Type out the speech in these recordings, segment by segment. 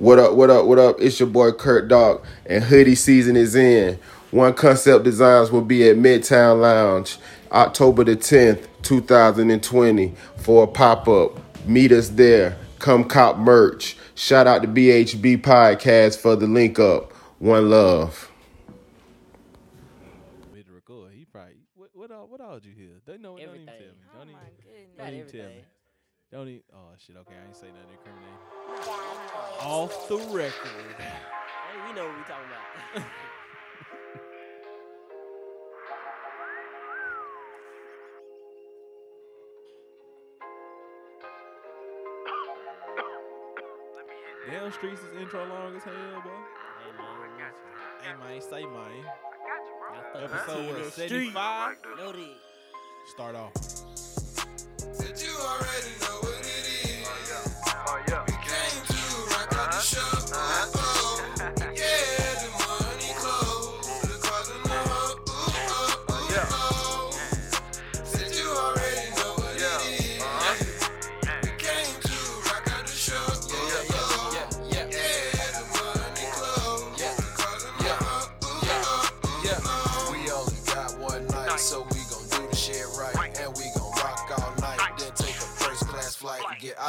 What up, what up, what up? It's your boy Kurt Dog, and hoodie season is in. One Concept Designs will be at Midtown Lounge October the 10th, 2020 for a pop up. Meet us there. Come cop merch. Shout out to BHB Podcast for the link up. One love. Made to record. He probably what what all what all did you hear? Don't know. Don't even tell me. Everything. Don't Oh even. Don't even tell me. Don't even. Oh shit. Okay, I ain't say nothing incriminating. Off the record. Hey, we know what we're talking about. Damn, Streetz is intro long as hell, boy. hey man, Hey man, say man. y'all fucking Episode see what? the street. Seventy five. Know. Start off. That you already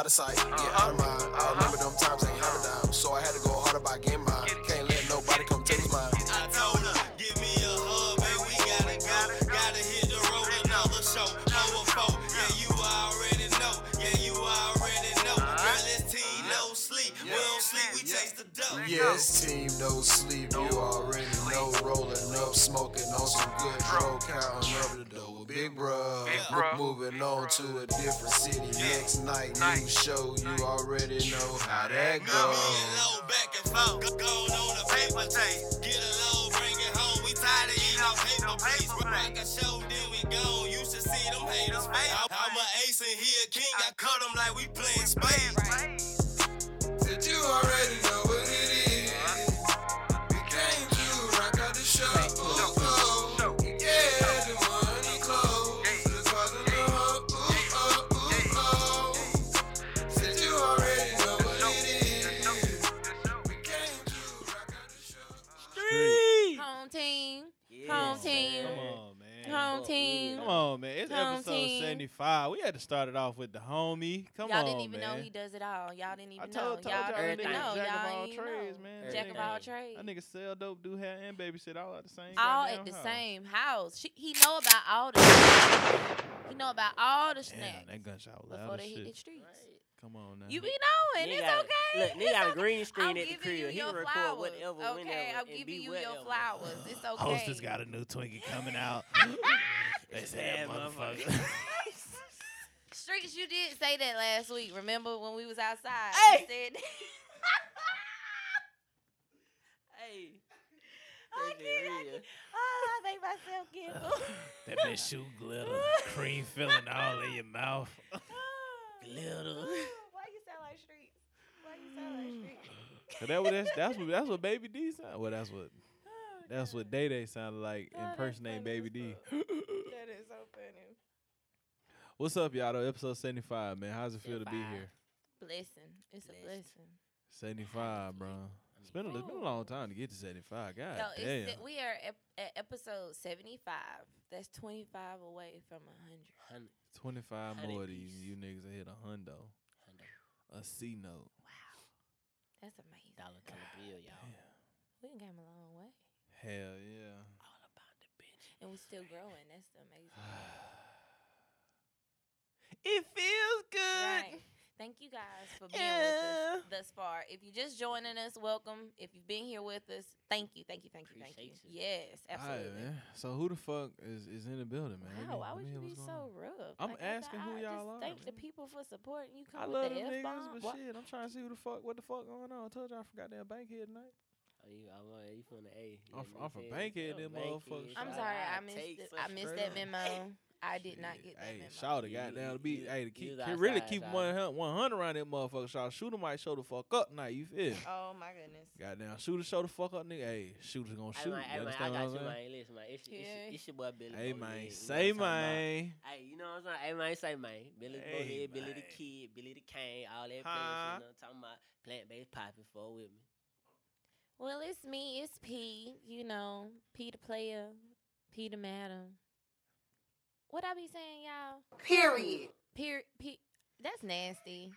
out of sight, get out of mind. I remember them times ain't never down. So I had to go harder by getting mine. Can't let nobody come take mine. I told her, give me a hug, man. We gotta go. Gotta hit the road, another show. Over four, yeah, you already know. Yeah, you already know. Girl, it's team no sleep. We don't sleep, we chase the dough. Yes, team, no sleep. You already know. Rolling up, smoking on some Counting up the dough. with Big bro. Moving on to a different city. Next night, new show. You already know how that goes. low, back and forth. Go- Going on a paper tape. Get a load, bring it home. We tired of eating no paper plates. Rock a show, then we gone. You should see them haters face. I'm a ace and he a king. I cut them like we playing spades. Did you already know 75. We had to start it off with the homie. Come Y'all on, didn't even man. know he does it all. Y'all didn't even I told, know. told Y'all y'all, didn't know. jack of Y'all all trades, know. man. Jack of all trades. That nigga sell dope, do hair, and babysit all at the same all at the house. same house. She, he know about all the. snacks. He know about all the Damn, snacks that gunshot was before loud they as hit the shit. streets. Come on now. You be knowing. Nigga It's got- okay. Look, nigga got a green screen I'm at the giving crib. you He your can record flowers. whatever, Okay, whenever, I'm and giving be you whatever. your flowers. It's okay. Hostess got a new Twinkie coming out. they said motherfucker. motherfucker. Streetz, you did say that last week. Remember when we was outside? Hey! You said Hey. I That can't, I can't. Oh, I make myself giggle. Uh, that bitch shoe glitter, cream filling all in your mouth. Oh. Glitter. Why you sound like Streetz? Why you sound like mm. Streetz? So that what that's, that's what that's what Baby D sound. Well, that's what oh, that's what Day Day sounded like Oh, impersonating Baby D. That is so funny. What's up, y'all? Though episode seventy five, man. How's it feel to be 75. here? Blessing. It's a blessing. Seventy five, bro. It's been a, it's been a long time to get to seventy five. God Yo, damn. it's, we are ep- at episode 75. That's 25 away from 100. Hundred. Twenty five Hundred more of these piece. you niggas that hit a hundo, Hundred. a C note. Wow. That's amazing. Dollar color bill, y'all. We done came a long way. Hell yeah. All about the bitch. And we're still growing. That's the amazing. It feels good. Right. Thank you guys for being with us thus far. If you're just joining us, welcome. If you've been here with us, thank you, thank you, thank you, thank you. Appreciation. Yes, absolutely. Alright, man. So who the fuck is, is in the building, man? Let Wow, why would you be so on. rough? I'm Like, asking thought- who y'all just are, Thank the people for supporting you. Come I with love the niggas, F-bomb. but Why- shit, I'm trying to see who the fuck, what the fuck going on. I told y'all I forgot that here tonight. Oh, you, I'm, uh, you from the A. I'm from- I'm from Bankhead, them motherfuckers. I'm Right. sorry, I missed. It. I missed that memo. I did not get that Hey, memo. shout it, You- goddamn, you- to be you- hey to keep was can really keep shout one 100 around that motherfucker. Shout shooter might show the fuck up now. You feel? Oh my goodness. Goddamn, shooter show the fuck up, nigga. Hey, shooter gonna Hey, shoot. man, you hey, man, I got what you, I'm man. Listen, man. It's, Yeah. it's, it's your boy Billy. Hey Bowhead, man, you know say what I'm talking about. man. Hey, you know what I'm saying? Hey, man, say man. Billy the Hey, Bowhead, Billy the. Kid, Billy the Kane, all that Huh? playing shit. You know, talking about plant based popping for with me. Well, it's me. It's P. You know, P the player, P the madam. What I be saying, y'all? Period. Period. That's nasty.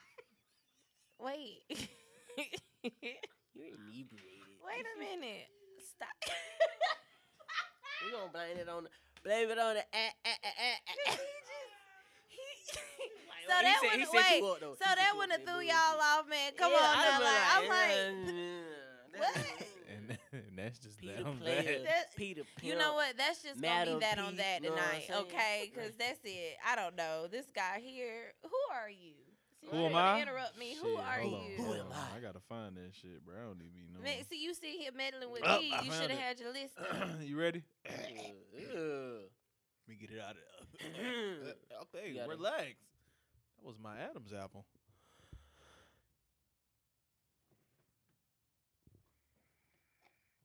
Wait. You inebriated. Wait a minute. Stop. We gonna blame it on the, blame it on the. Ah, ah, ah, ah, ah, ah. so He that said- one, wait. up. So He that one up, have that threw y'all off, man. Come Yeah, on now. Like, I'm like, what? And, and that's just Peter damn player, bad. That- Peter. You know what? That's just gonna be that on that know what I'm tonight, okay? Because that's it. I don't know. This guy here. Who are you? See, Who you am I? Interrupt me. Who are hold on, you? Who am I? I gotta find that shit, bro. I don't even be knowing. Man, see, you sit here meddling with Oh, me. I You should have had your list. you ready? Ugh, ugh. Let me get it out of there. okay, relax. That was my Adam's apple.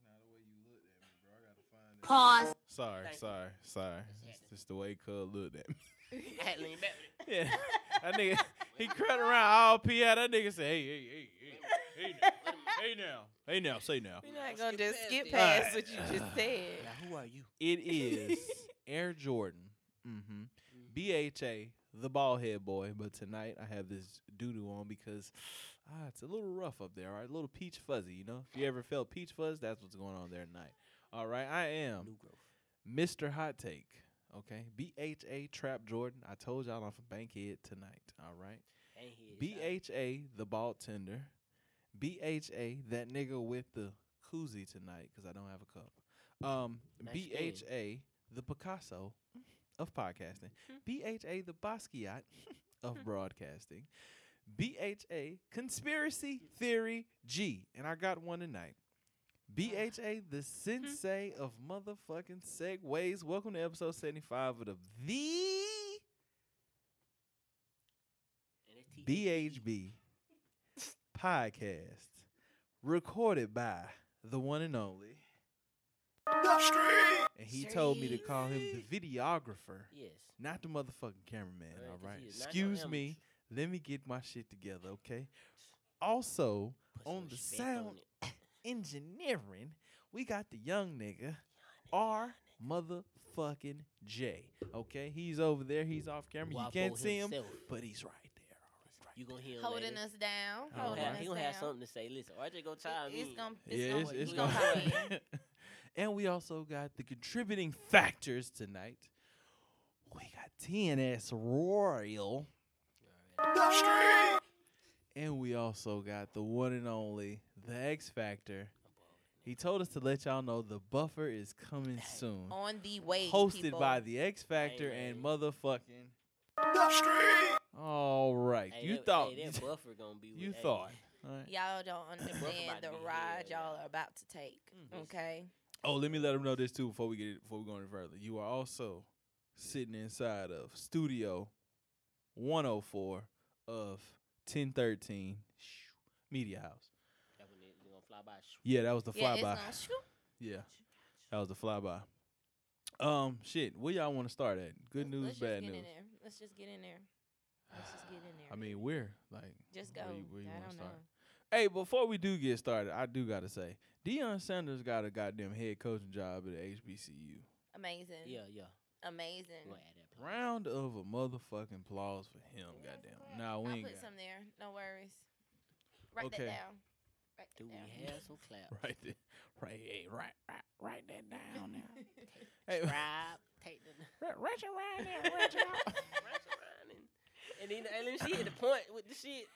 Now the way you looked at me, bro, I gotta find it. Pause. Sorry, Thank you. sorry, sorry. It's just the way Cub looked at me. I had lean back. Yeah, that nigga, he crept around all P out. That nigga said, "Hey, hey, hey, hey, hey, now, hey now, hey now, say now." We're not gonna gonna just just skip skip past past what you just said. Now, who are you? It is Air Jordan, mm-hmm. BHA, the bald head boy. But tonight I have this doo doo on because ah, it's a little rough up there. All right, a little peach fuzzy. You know, if you ever felt peach fuzz, that's what's going on there tonight. All right, I am New growth. Mr. Hot Take. Okay, BHA Trap Jordan. I told y'all I'm from Bankhead tonight. All right. Ain't here, son. BHA, the ball tender. BHA, that nigga with the koozie tonight, because I don't have a cup. Um, Nice BHA, the Picasso of podcasting. BHA, the Basquiat of broadcasting. BHA, conspiracy theory G. And I got one tonight. BHA, the mm-hmm. sensei of motherfucking segways. Welcome to episode 75 of the The And it's T- BHB podcast recorded by the one and only. And he told me to call him the videographer, Yes. not the motherfucking cameraman. Alright, All 'cause right. he is not no Excuse me. Let me get my shit together, okay? Also, Put some on the respect sound it. Engineering, we got the young nigga, R motherfucking J. Okay, he's over there. He's off camera. Wapo you can't see him, himself. but he's right there. All right, right You gonna hear him Holding later. us down. All Holding right. us He gonna down. have something to say. Listen, RJ go chime It's in. gonna, it's yeah, gonna, it's, it's gonna gonna and we also got the contributing factors tonight. We got TNS Royal. And we also got the one and only, the X Factor. He told us to let y'all know the buffer is coming soon. On the way. Hosted people. by the X Factor Hey, and man. motherfucking. All right. Hey, you that, thought. hey, that buffer gonna be. you with, hey, thought. All right. Y'all don't understand the ride y'all are about to take. Mm. Okay. Oh, let me let them know this too before we get it, before we go any further. You are also sitting inside of Studio 104 of 1013 Media House. That when they, they gonna fly by. Yeah, that was the Yeah, it's flyby. gonna. Yeah, that was the flyby. Um, shit. Where y'all want to start at? Good Let's- news, let's bad just get news. In there. Let's just get in there. Let's just get in there. I mean, where? Like, just go. where you, where you I wanna don't start? know. Hey, before we do get started, I do gotta say, Deion Sanders got a goddamn head coaching job at HBCU. Amazing. Yeah, yeah. Amazing. We gonna add that. plug. Round of a motherfucking applause for him, goddamn. Nah, we I'll ain't put got some there. No worries. Write Okay. that down. Write that Do we down. have some clap? right there. Right, hey, right, right, write that down now. hey, Tribe, take the right, write your right there, write your rush around and and then and then she hit the point with the shit.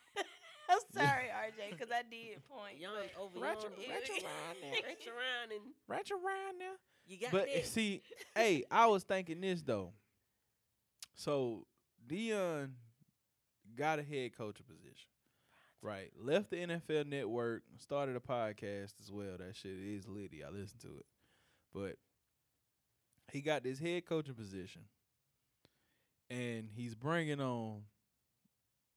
I'm sorry, RJ, because I did point. Young over Write young, your- write your but- around there. Write around and Write your right now. you got But that. see, hey, I was thinking this though. So Deion got a head coaching position, right? Left the NFL Network, started a podcast as well. That shit is litty. I listen to it, but he got this head coaching position. and he's bringing on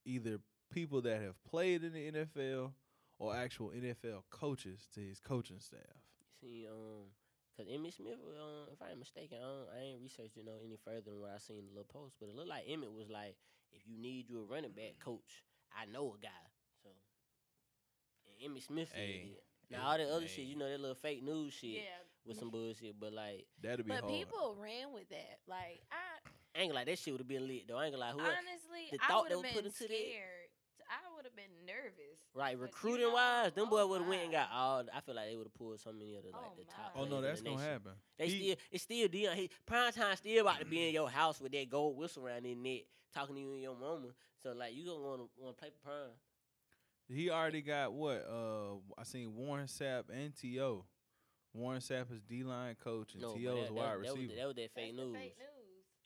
either people that have played in the NFL or actual NFL coaches to his coaching staff. See, um, cause Emmitt Smith, um, if I'm mistaken, I, I ain't researched you know any further than what I seen in the little post, but it looked like Emmitt was like, if you need you a running back coach, I know a guy. So, and Emmitt Smith Hey, it. Now all the other hey. shit, you know, that little fake news shit Yeah. with some bullshit, but like, That'd be But hard. people ran with that. Like I I ain't gonna lie, that shit would have been lit though. I ain't gonna lie, who honestly, the I thought would that have was put been into that- scared. I would have been nervous. Right, But you recruiting know, wise, them oh boys would have went and got all. I feel like they would have pulled so many of the like Oh the top. oh no, that's gonna happen. They He- still, it's still Deion. He, prime time still about to be in your house with that gold whistle around their neck, talking to you and your mama. So like, you gonna want to want to play for prime. He already got what? Uh, I seen Warren Sapp and To. Warren Sapp is D line coach and No, To is wide that, that, was, receiver. that was that fake news. fake news.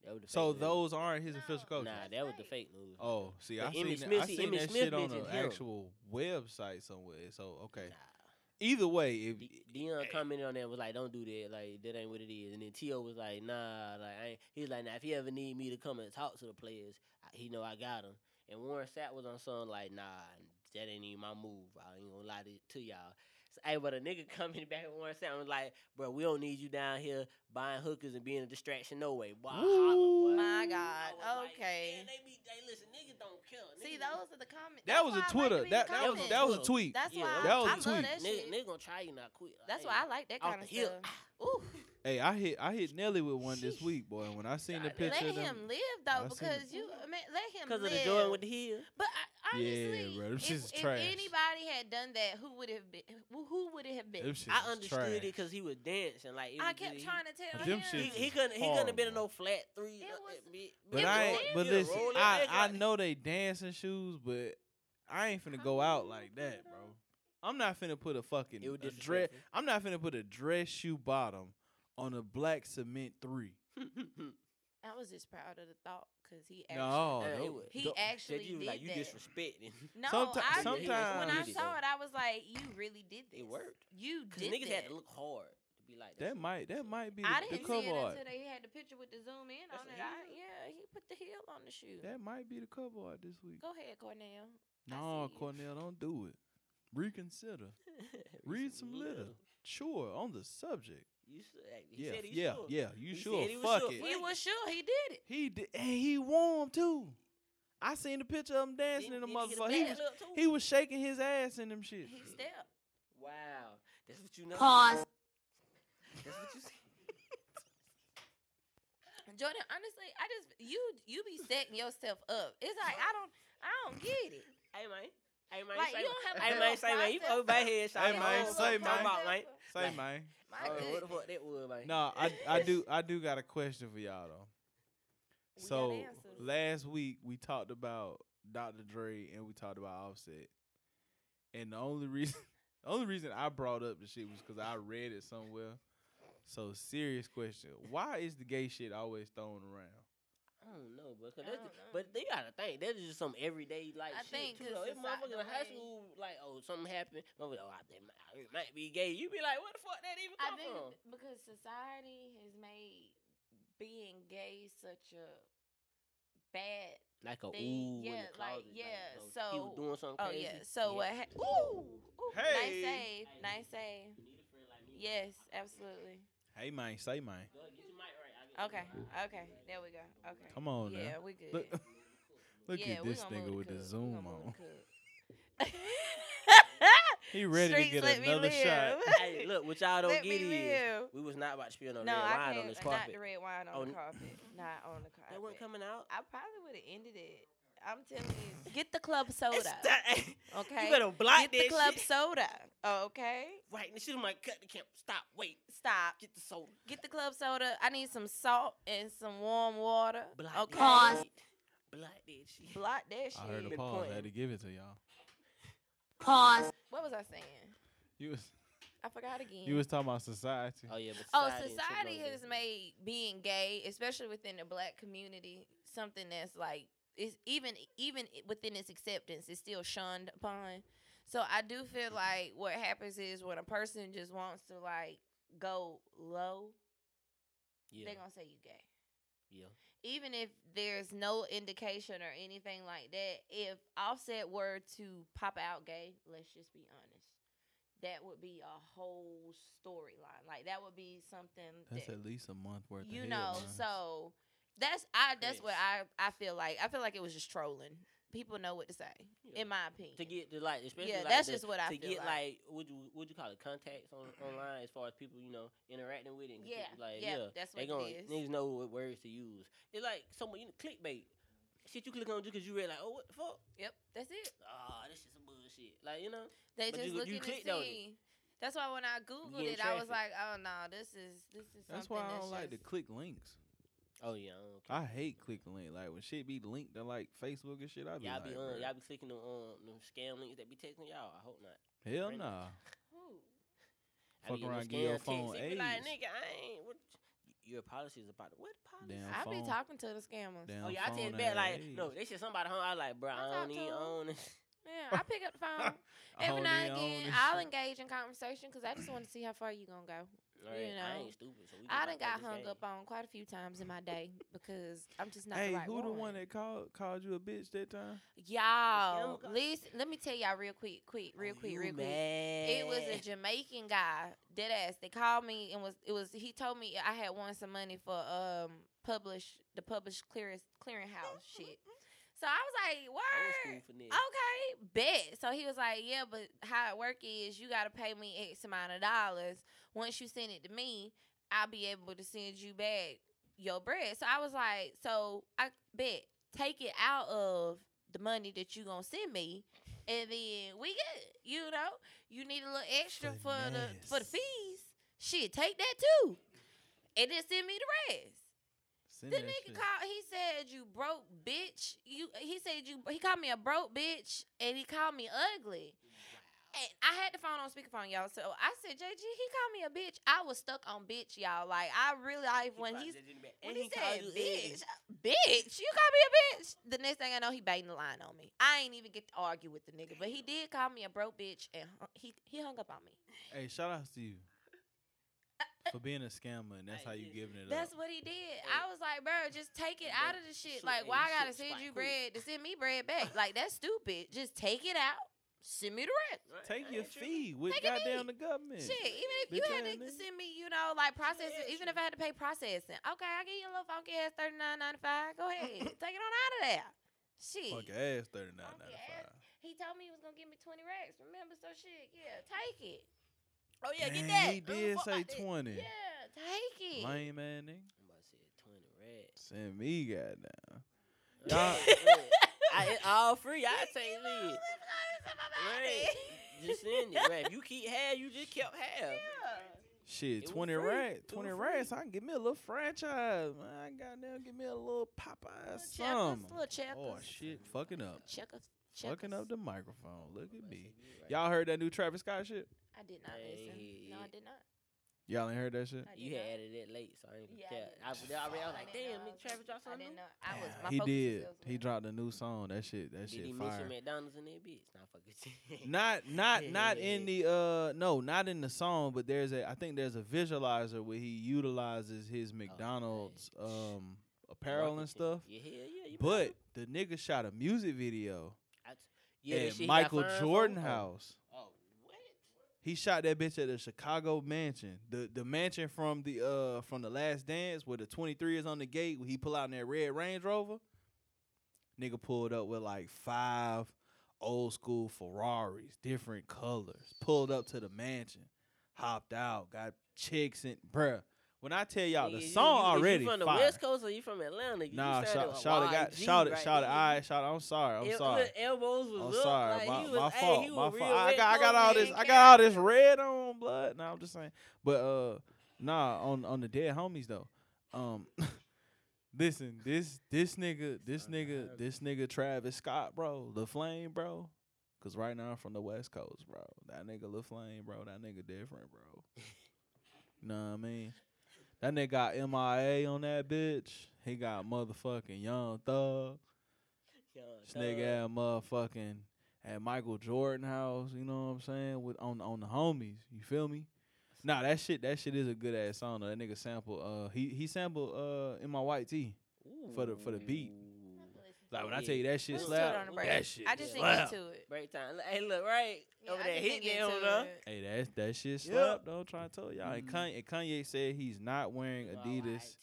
That was the so fake news. those aren't his No. official coaches. Nah, that was the fake. fake news. Oh, see, I seen Emmitt that, Smith- I seen Emmitt that Smith shit on mentioned the actual website somewhere. So okay, Nah. either way, if D- Deion commented on that was like, "Don't do that. Like that ain't what it is." And then T.O. was like, "Nah, like I ain't. he's like, now if he ever need me to come and talk to the players, I, he know I got him." And Warren Sapp was on something like, "Nah, that ain't even my move. I ain't gonna lie to, to y'all." So, hey, but a nigga coming back at Warren Sapp was like, "Bro, we don't need you down here buying hookers and being a distraction no way." Boy, I holla, boy. My God, was like, okay. "Man, they be, hey, listen, niggas don't care. See, those are the comments. that was a Twitter, that that was that was a tweet. That's Yeah, why that I, was a I love tweet. that Nigga, shit. nigga gonna try you not quit. Like, That's hey, why I like that kind of stuff. Ooh, Hey, I hit I hit Nelly with one this week, boy. When I seen the picture let of them, him live I though, seen it. because you, I mean, let him live. Because of the Jordan with the heel. But I, Yeah, honestly, bro, if, shits if trash. anybody had done that, who would have been? Who, who would it have been? them shits I understood trash. it because he was dancing. Like it I kept just- trying to tell him. He, he couldn't. He couldn't have been in no flat three. It was- uh, But It I was ain't. But listen, I leg I know they dancing shoes, but I ain't finna go out like that, bro. I'm not finna put a fucking a dress. I'm not finna put a dress shoe bottom on a black cement three. I was just proud of the thought because he actually. No, Uh, no. was- He don't- actually you did like you that. disrespecting. No, Someti- I, when I Did saw though. it, I was like, "You really did this. It worked. You Cause did niggas that." had to look hard to be like That might that might be the, cover art. I the didn't see cover it art. until they had the picture with the zoom in That's on a it. I, heel? yeah, he put the heel on the shoe. That might be the cover art this week. Go ahead, Cornell. I No, see you. Cornell, don't do it. Reconsider. Read some litter. Sure, on the subject. You should. Uh, he Yeah, said he yeah, sure. yeah. You He sure? said he Fuck sure. it. He was sure he did it. He did, and he warm too. I seen the picture of him dancing in the Did- did he motherfucker. He was he was shaking his ass in them shit. He stepped. Wow, that's what you know. Pause. That's what you see. Jordan, honestly, I just you you be setting yourself up. It's like I don't I don't get it. Hey man. Hey man. Like, say, you don't have to Hey man, say man. You process. fuck back here, shot. Hey, man, say, man. About, man. Say Like- man. My I don't what the fuck that was, man. No, I I do I do got a question for y'all though. We so last week we talked about Dr. Dre and we talked about Offset, and the only reason the only reason I brought up the shit was because I read it somewhere. So serious question: Why is the gay shit always thrown around? I don't know, but, cause that's know. but they gotta think that is just some everyday like I shit think too. 'cause Though. If society- motherfuckers in high school like oh something happened, motherfucker oh I, it might- it might be gay. You be like what the fuck that even I think from? because society has made being gay such a bad Like a thing. ooh, in Yeah, the like, closet, yeah, oh, he so- was doing something Oh crazy. yeah. So what? Ha- ooh, ooh, Hey. nice save, nice save. You need a friend like me. Yes, absolutely. Hey man, say man. Okay, okay, there we go. Okay. Come on yeah, now. we good. Look, look yeah, at we this gonna nigga move with the cook. We zoom gonna on. He ready Streetz, to get another shot. hey, look, what y'all don't Let get me is we was not about to spill no, No, red I wine can't. on this Not carpet. the red wine on Oh, the carpet. Not on the carpet. That wasn't coming out. I probably would have ended it. I'm telling you. Get the club soda. It's Okay. You better block this. Get the club shit. soda. Okay. Right, and she's like, cut the camera. Stop. Wait. Stop. Get the soda. Get the club soda. I need some salt and some warm water. Block okay. that Pause. Block that shit. Block that shit. I heard a Been pause. I had to give it to y'all. Pause. What was I saying? You was I forgot again. you was talking about society. Oh yeah, but Oh, society, and society has made being gay, especially within the black community, something that's like it's even even within its acceptance, it's still shunned upon. So I do feel mm-hmm. like what happens is when a person just wants to like go low, Yeah, they're gonna say you gay. yeah. even if there's no indication or anything like that, if Offset were to pop out gay, let's just be honest, that would be a whole storyline. Like that would be something That's that at least a month worth. Of. You of know. headlines. So that's I. That's what I. I feel like. I feel like it was just trolling. People know what to say, Yeah. in my opinion. to get to like, especially Yeah, like that's the- just what I to feel get like. like would you would you call it contacts on online as far as people you know interacting with it. and Yeah, people, like yeah, yeah, that's they what gonna it is. niggas know what words to use. It's like someone you know, clickbait. Shit you click on just because you read like oh what the fuck Yep, that's it. ah this is some bullshit like you know They But just you- you looking to clicked on it. see. That's why when I googled getting it, I was like, "Oh no, this is this is That's something why I don't like to click links. Oh yeah I. I hate clicking link. Like when shit be linked to like Facebook and shit. I be y'all like, be on bruh, y'all be clicking them um them scam links that be texting y'all I hope not hell friendly. nah. Ooh. I Fuck be getting them around, give your phone texts. Be like nigga I ain't what your policy is about what policy Damn I be talking to the scammers. Damn Oh yeah, I phone tell you back like AIDS. no, they said somebody home. I like, bro, I I, talk don't to even 'em. own this. Yeah, I pick up the phone every now and again. I'll engage in conversation because I just want to see how far you gonna go. Right, You I know, ain't stupid. So we I done got hung say. up on quite a few times in my day because I'm just not Hey, the right who one. the one that called called you a bitch that time? Y'all, scammer guy? listen, let me tell y'all real quick, quick, real Oh, quick, you real quick. It was a. Jamaican guy, dead ass. They called me and was it was he told me I had won some money for um publish the publish clearance clearinghouse shit. So I was like, Old word. school for niggas. Okay, bet. So he was like, yeah, but how it work is you got to pay me X amount of dollars. Once you send it to me, I'll be able to send you back your bread. So I was like, so I bet take it out of the money that you gonna send me, and then we good. You know, you need a little extra for the for the fees. Shit, take that too, and then send me the rest. Send The nigga shit. called. He said you broke bitch. You. He said you. He called me a broke bitch, and he called me ugly. And I had the phone on speakerphone, y'all. So I said, JG, he called me a bitch. I was stuck on bitch, y'all. Like I really like when he's just did it back. when And he, called said you bitch, bitch, you call me a bitch. The next thing I know, he baiting the line on me. I ain't even get to argue with the nigga, but he did call me a broke bitch, and he he hung up on me. Hey, shout outs to you for being a scammer, and that's how you giving it up. That's up. what he did. I was like, bro, just take it out of the shit. Like, hey, why I gotta send you bread to send me bread back? Like, that's stupid. Just take it out. Send me the rest. Take your ain't tripping. fee with Take a goddamn fee. the government. Shit, even if you had ass to nigga. send me, you know, like processing, extra. even if I had to pay processing. Okay, I give you a little funky ass thirty nine ninety five. Go ahead, take it on out of there. Shit. Fuck your ass thirty nine Funky ass. five. He told me he was gonna give me twenty racks. Remember, so shit. Yeah, take it. Oh Dang, get that. He did fuck say like that. twenty. Yeah, take it. Lame man nigga. I'm about to say 20 red. Send me goddamn. Y'all, Y'all- I, it all free. I take You know, lead. let's go to Right. Just send it. Right. If you keep half, you just kept half. Yeah. Shit, It twenty free. racks. It was Twenty free. racks. I can give me a little franchise, man. I goddamn give me a little Popeye Little something. little checkers. Oh shit, fucking up. Checkers. Fucking checkers. up the microphone. Look at me. Y'all heard that new Travis Scott shit? I did not I ain't listen. hear No, I did not. Y'all ain't heard that shit? I did You had not. added it late, so I ain't Yeah, I gonna did. I, I, I was like, didn't damn, know. Nick Travis dropped I something didn't new? know. I was. My he focus was did. elsewhere. He dropped a new song. That shit. That Did shit he fire. mention McDonald's in that bitch? Nah, fuck it. Not not not in the uh no not in the song, but there's a I think there's a visualizer where he utilizes his McDonald's um apparel and Marketing. stuff. Yeah, hell yeah. You But the nigga shot a music video I t- yeah, that at shit he got Michael fined for? Jordan Oh. house. He shot that bitch at the Chicago mansion. The the mansion from the uh from the last dance where the 23 is on the gate where he pull out in that red Range Rover. Nigga pulled up with like five old school Ferraris, different colors. Pulled up to the mansion, hopped out, got chicks and bruh. When I tell y'all the you- song you, is already You from the fire. West Coast or you from Atlanta? You Nah, sounded shout a shout it got shout it right shout it. I shout. I'm sorry. I'm El- sorry. elbows was I'm up. sorry. Like, my he was, my hey, fault. he my fault. I got I got all this man. I got all this red on blood. Nah, I'm just saying. But uh nah, on on the dead homies though. Um listen, this this nigga, this nigga, this nigga Travis Scott, bro, the flame, bro. Cause right now I'm from the West Coast, bro. That nigga Lil Flame, bro. That nigga different, bro. You know what I mean? That nigga got MIA on that bitch. He got motherfucking Young Thug. Young This nigga motherfucking at Michael Jordan house, you know what I'm saying? With on on the homies, you feel me? Nah, that shit that shit is a good ass song though. That nigga sample uh he he sampled uh in my white tee. for the- for the beat. Ooh. Like when I tell you that shit Let's do it slap, on that shit I just slap. didn't get to it. Break time. Hey, look, right Yeah, over I there, just hitting didn't it on to Hey, that that shit Yep. slap though. I'm trying to tell y'all. And Mhm. Kanye, and Kanye said he's not wearing Adidas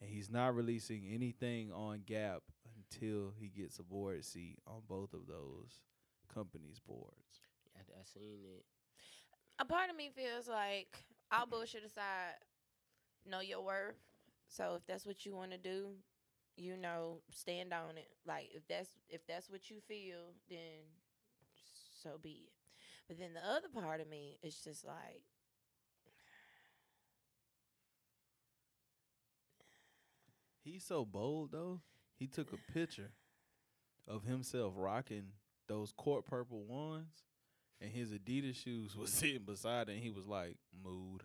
and he's not releasing anything on Gap until he gets a board seat on both of those companies' boards. I, I seen it. A part of me feels like all bullshit aside, know your worth. So if that's what you want to do, you know, stand on it. Like if that's if that's what you feel, then so be it. But then the other part of me is just like He's so bold though. He took a picture of himself rocking those court purple ones, and his Adidas shoes was sitting beside it, and he was like, "Mood."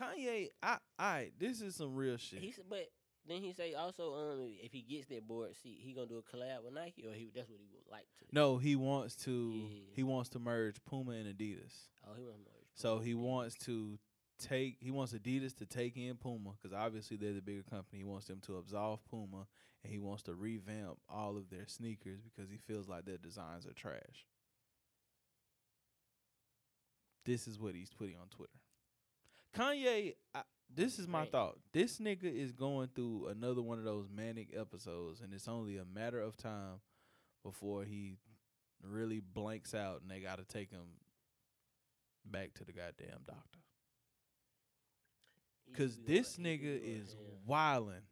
Kanye, I, I, this is some real shit. He said, but then he say also, um, if he gets that board seat, he gonna do a collab with Nike, or he that's what he would like to. no, he wants to. Yeah. He wants to merge Puma and Adidas. Oh, he want more. So he wants to take. He wants Adidas to take in Puma because obviously they're the bigger company. He wants them to absolve Puma, and he wants to revamp all of their sneakers because he feels like their designs are trash. This is what he's putting on Twitter. Kanye, I, this is my Right. thought. This nigga is going through another one of those manic episodes, and it's only a matter of time before he really blanks out, and they got to take him back to the goddamn doctor. He- Cause this gonna- nigga is yeah. wildin'.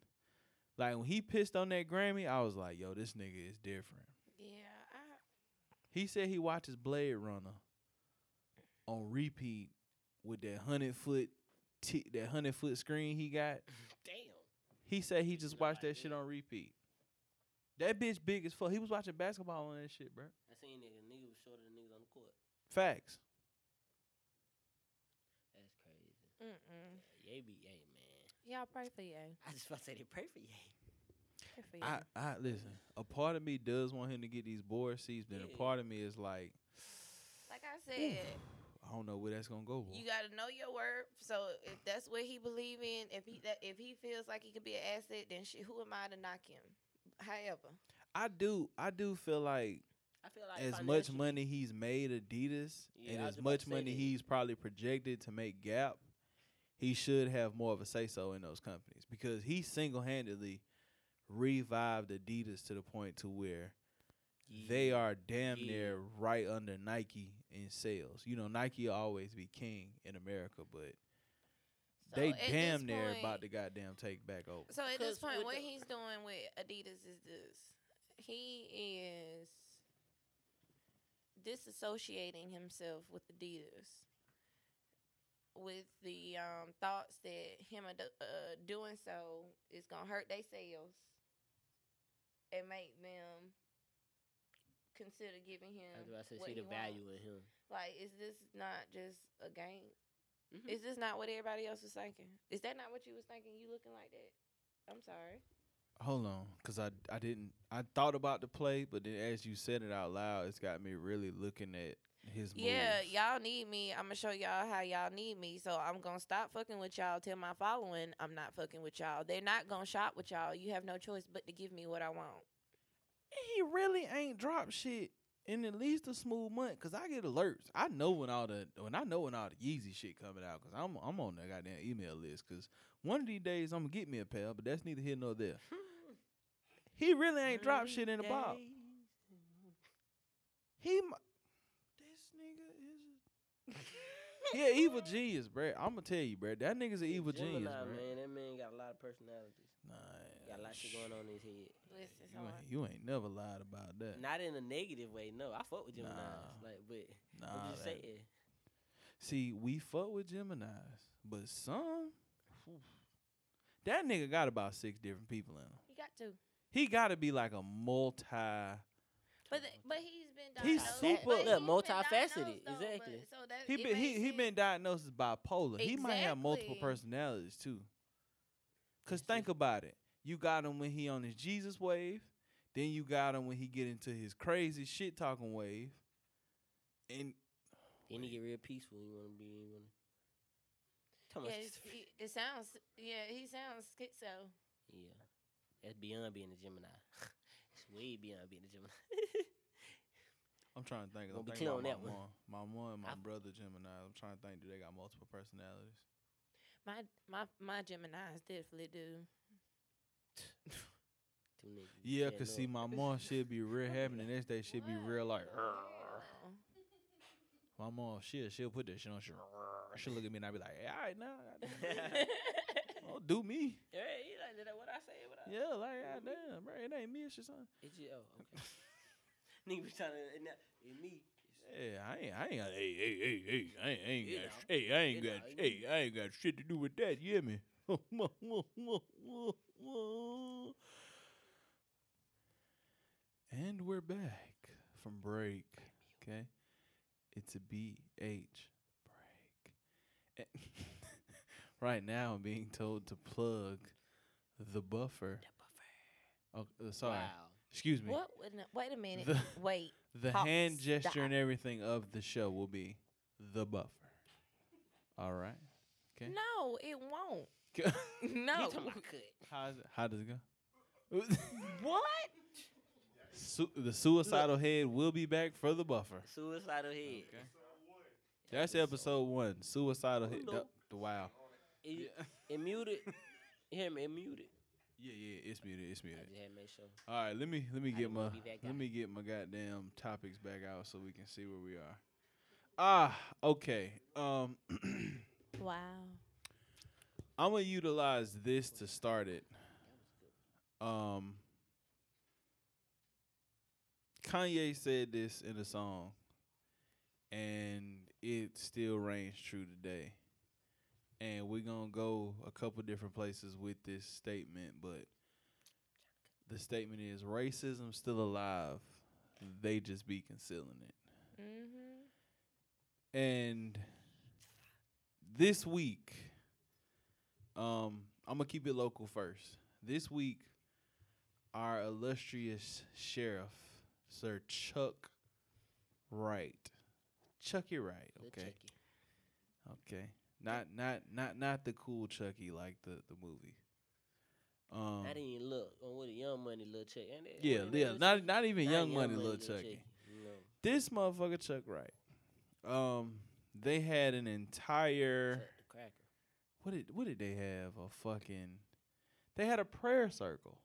Like when he pissed on that Grammy, I was like, "Yo, this nigga is different." yeah, I, He said he watches Blade Runner on repeat with that hundred foot, t- that hundred foot screen he got. Damn. He said he just No watched that shit on repeat. That bitch big as fuck. He was watching basketball on that shit, bro. I seen nigga, nigga was shorter than niggas on the court. Facts. That's crazy. mm-mm. Ye be, hey man. Y'all pray for you. I just about to say they pray for Ye. Pray for you. I, I listen. A part of me does want him to get these board seats, but Yeah. a part of me is like, like I said, I don't know where that's gonna go. boy. You got to know your worth. So if that's what he believe in, if he that if he feels like he could be an asset, then shit, who am I to knock him? However, I do. I do feel like I feel like as much money he's made Adidas Yeah, and as much money that. he's probably projected to make Gap, he should have more of a say so in those companies because he single handedly revived Adidas to the point to where they are damn Yeah. near right under Nike in sales. You know, Nike will always be king in America, but So they damn near point- about to goddamn take back over. so at this point, what the- he's doing with Adidas is this: he is disassociating himself with Adidas, with the um, thoughts that him ado- uh, doing so is gonna hurt their sales and make them consider giving him. I was about to what see the want. value in him. Like, is this not just a game? Mhm. Is this not what everybody else was thinking? Is that not what you was thinking? You looking like that? I'm sorry. Hold on, cause I I didn't I thought about the play, but then as you said it out loud, it's got me really looking at his moves. Yeah, y'all need me. I'm gonna show y'all how y'all need me. So I'm gonna stop fucking with y'all. Tell my following I'm not fucking with y'all. They're not gonna shop with y'all. You have no choice but to give me what I want. He really ain't dropped shit in at least a smooth month, cause I get alerts. I know when all the when I know when all the Yeezy shit coming out, cause I'm I'm on that goddamn email list. Cause one of these days I'm gonna get me a pair, but that's neither here nor there. he really ain't dropped shit in the box. He, this nigga is. yeah, evil genius, bruh. I'm gonna tell you, bruh. That nigga's an evil Gemini, genius, bruh. man. That man got a lot of personalities. Nah, Got a lot of shit going on in his head. Listen, You ain't, you ain't never lied about that. Not in a negative way, no. I fuck with Gemini. Nah. Like, but nah, I'm just that- saying. See, we fuck with Gemini's, but some. phew, That nigga got about six different people in him. You got to. He got to be like a multi. But th- but he's been He's super- but he's Look, multifaceted, diagnosed, though, but- exactly. So that He been he makes he been diagnosed as bipolar. He might have multiple personalities too. Cause think about it. You got him when he on his Jesus wave, then you got him when he get into his crazy shit talking wave, and Then he get real peaceful. He want to be. He wanna... Tell Yeah, it's- he- it sounds. Yeah, he sounds schizo. Yeah, that's beyond being a Gemini. it's way beyond being a Gemini. I'm trying to think. I'm Won't thinking about on my that mom, my mom, and my I- brother Gemini. I'm trying to think. Do they got multiple personalities? My my my Gemini's definitely do. Two niggas. Yeah, can't cause see, my mom should be real happy, and the next day she'd be real like. Oh. My mom, she'll she'll put that shit on. She'll, she'll look at me and I be like, hey, all right now, don't do me. Hey, you like that? What I say? What I? Yeah, like goddamn, bro, it ain't me, it's your son. It's you. Oh, okay. Nigga be trying to. It's not- it's me. Yeah, I ain't, I ain't got, hey, hey, hey, hey, I ain't, I ain't You got, know. sh- hey, I ain't You got, know, hey, I ain't got shit to do with that. You hear me? and we're back from break. Okay, it's a BH break. And right now, I'm being told to plug the buffer. Oh, uh, sorry. Wow. Excuse me. What? Wait a- minute. The- Wait. The Pause. hand gesture Stop. and everything of the show will be the buffer. All right. Okay. No, it won't. You No. talking about cut? How's it, how does it go? what? Su- the suicidal head will be back for the buffer. Suicidal head. Okay. That's episode one. Suicidal head. no. The, wow. It, it muted. You hear me? It muted. Yeah, yeah. It's muted. It's I muted. just had to make sure. All right. Let me let me I get my wanna be that guy. let me get my goddamn topics back out so we can see where we are. Ah. Okay. Um. Wow. I'm gonna utilize this to start it. Um, Kanye said this in a song, and it still reigns true today. And we're gonna go a couple different places with this statement, but the statement is racism still alive. They just be concealing it. Mm-hmm. And this week, um, I'm gonna keep it local first. This week, our illustrious sheriff, Sir Chuck Wright, Chucky Wright, okay, okay, not not not not the cool Chucky like the the movie. Um, I didn't even look on what a Young Money little Chucky. That- yeah, yeah, not not even Not Young Money, little Lil Chucky. No. This motherfucker Chuck Wright. Um, they had an entire. Cracker. what did what did they have? A fucking they had a prayer circle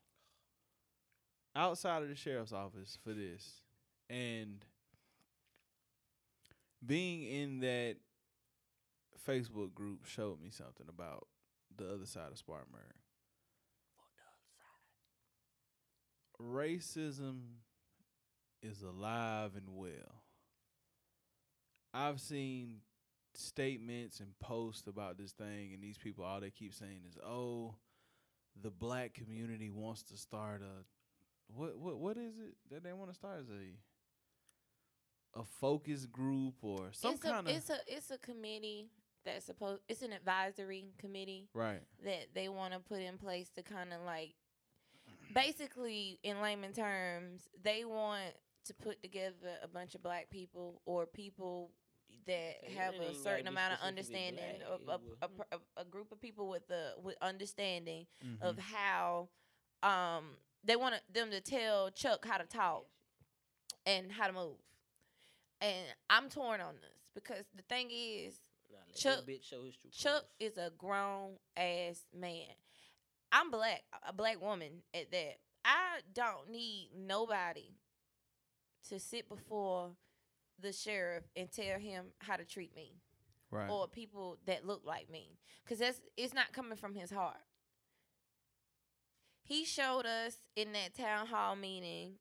outside of the sheriff's office for this. And being in that Facebook group showed me something about the other side of Spartanburg. Racism is alive and well. I've seen statements and posts about this thing, and these people all they keep saying is, "Oh, the black community wants to start a what what what is it that they want to start as a a focus group or some kind of it's a it's a committee that's supposed it's an advisory committee right that they want to put in place to kind of like basically in layman terms they want to put together a bunch of black people or people that It have a certain be amount of understanding black, of a, a, a, a group of people with the with understanding Mhm. of how um they want them to tell Chuck how to talk and how to move. And I'm torn on this because the thing is Nah, let Chuck- that bitch show his true Chuck colors. is a grown ass man. I'm black, a black woman at that. I don't need nobody to sit before the sheriff and tell him how to treat me right or people that look like me because that's it's not coming from his heart he showed us in that town hall meeting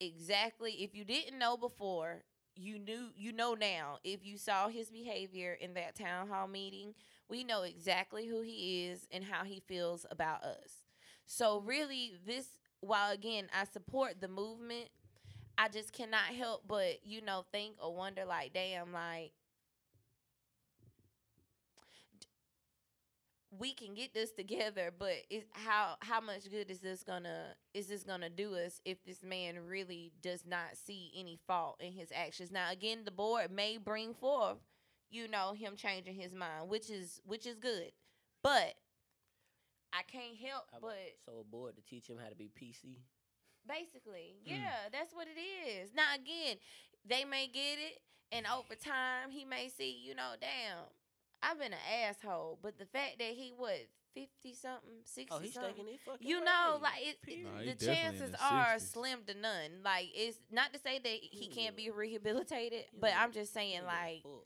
exactly if you didn't know before you knew you know now if you saw his behavior in that town hall meeting we know exactly who he is and how he feels about us. So really this while again i support the movement i just cannot help but you know think or wonder like damn like we can get this together, but is how how much good is this gonna is this gonna do us if this man really does not see any fault in his actions? Now again, the board may bring forth, you know, him changing his mind, which is which is good. But I can't help about- but so a board to teach him how to be PC. basically, Mm. yeah, that's what it is. Now again, they may get it, and over time he may see, you know, damn, I've been an asshole. But the fact that he was fifty something, sixty Oh, he's something. thinking it fucking. You know, right. like it, it- Nah, the chances his are 60s. slim to none. Like it's not to say that he can't be rehabilitated, but I'm just saying don't give a like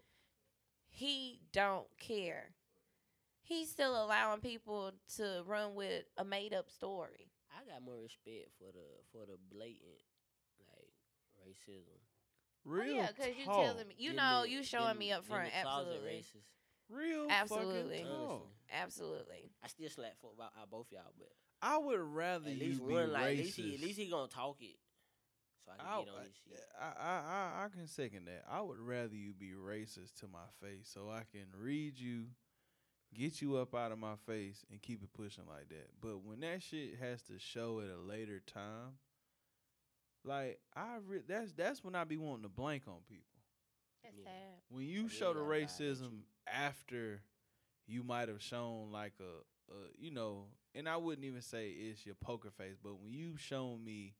he don't care. He's still allowing people to run with a made up story. I got more respect for the for the blatant like racism. Real oh, yeah, because you talk. telling me, you Them know, the- you showing them- me up them front. the closet Absolutely, racist. Real Absolutely. fucking talk. Honestly. absolutely. I still slap for about uh, both y'all, but I would rather at you least be one like racist. at least he at least he gonna talk it, so I can I, get on this shit. I, I, I, I can second that. I would rather you be racist to my face so I can read you, get you up out of my face, and keep it pushing like that. But when that shit has to show at a later time, like I re- that's that's when I be wanting to blank on people. That's Yeah. sad. When you Yeah, show the I vibe racism after you might have shown like a, a you know, and I wouldn't even say it's your poker face, but when you've shown me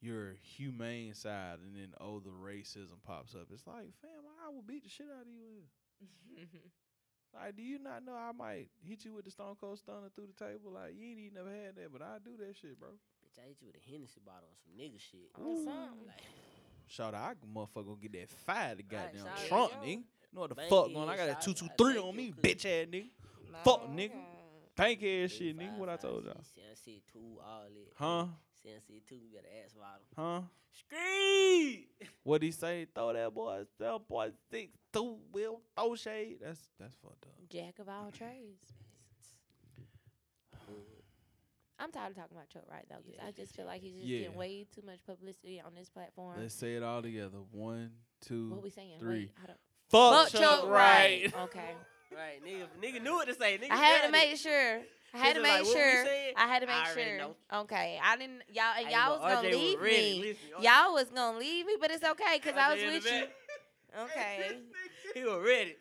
your humane side and then oh the racism pops up, it's like, fam, I will beat the shit out of you. Like, do you not know I might hit you with the Stone Cold Stunner through the table? Like, you ain't even never had that, but I do that shit, bro. Bitch, I hit you with a Hennessy bottle on some nigga shit. On something. Like, Shout out, I can motherfucker gonna get that fire the goddamn shout out, trunk, nigga. You know what the Thank fuck going? I got a shout two out, two three thank on me, bitch ass nigga. Fuck, nigga. Pink ass shit, nigga. What I told y'all. Sensei two, all it. Huh? Sensei two, you got an ass bottle. Huh? Scream! What he say? Throw that boy, that boy six two will throw shade. That's that's fucked up. Jack of all trades. I'm tired of talking about Chuck Wright though, because Yeah, I just feel like he's just Yeah. getting way too much publicity on this platform. Let's say it all together. One, two, what we saying? three. Wait, hold on. Fuck, Fuck Chuck, Wright. Okay. Right, nigga, nigga knew what to say. Nigga I had got to it. make sure. I had to Niggas make like, what we sure. I had to make sure. know. Okay. I didn't. Y'all and y'all was gonna RJ leave ready. me. Listen, Y'all was gonna leave me, but it's okay because I was with you. back. Okay. He was ready.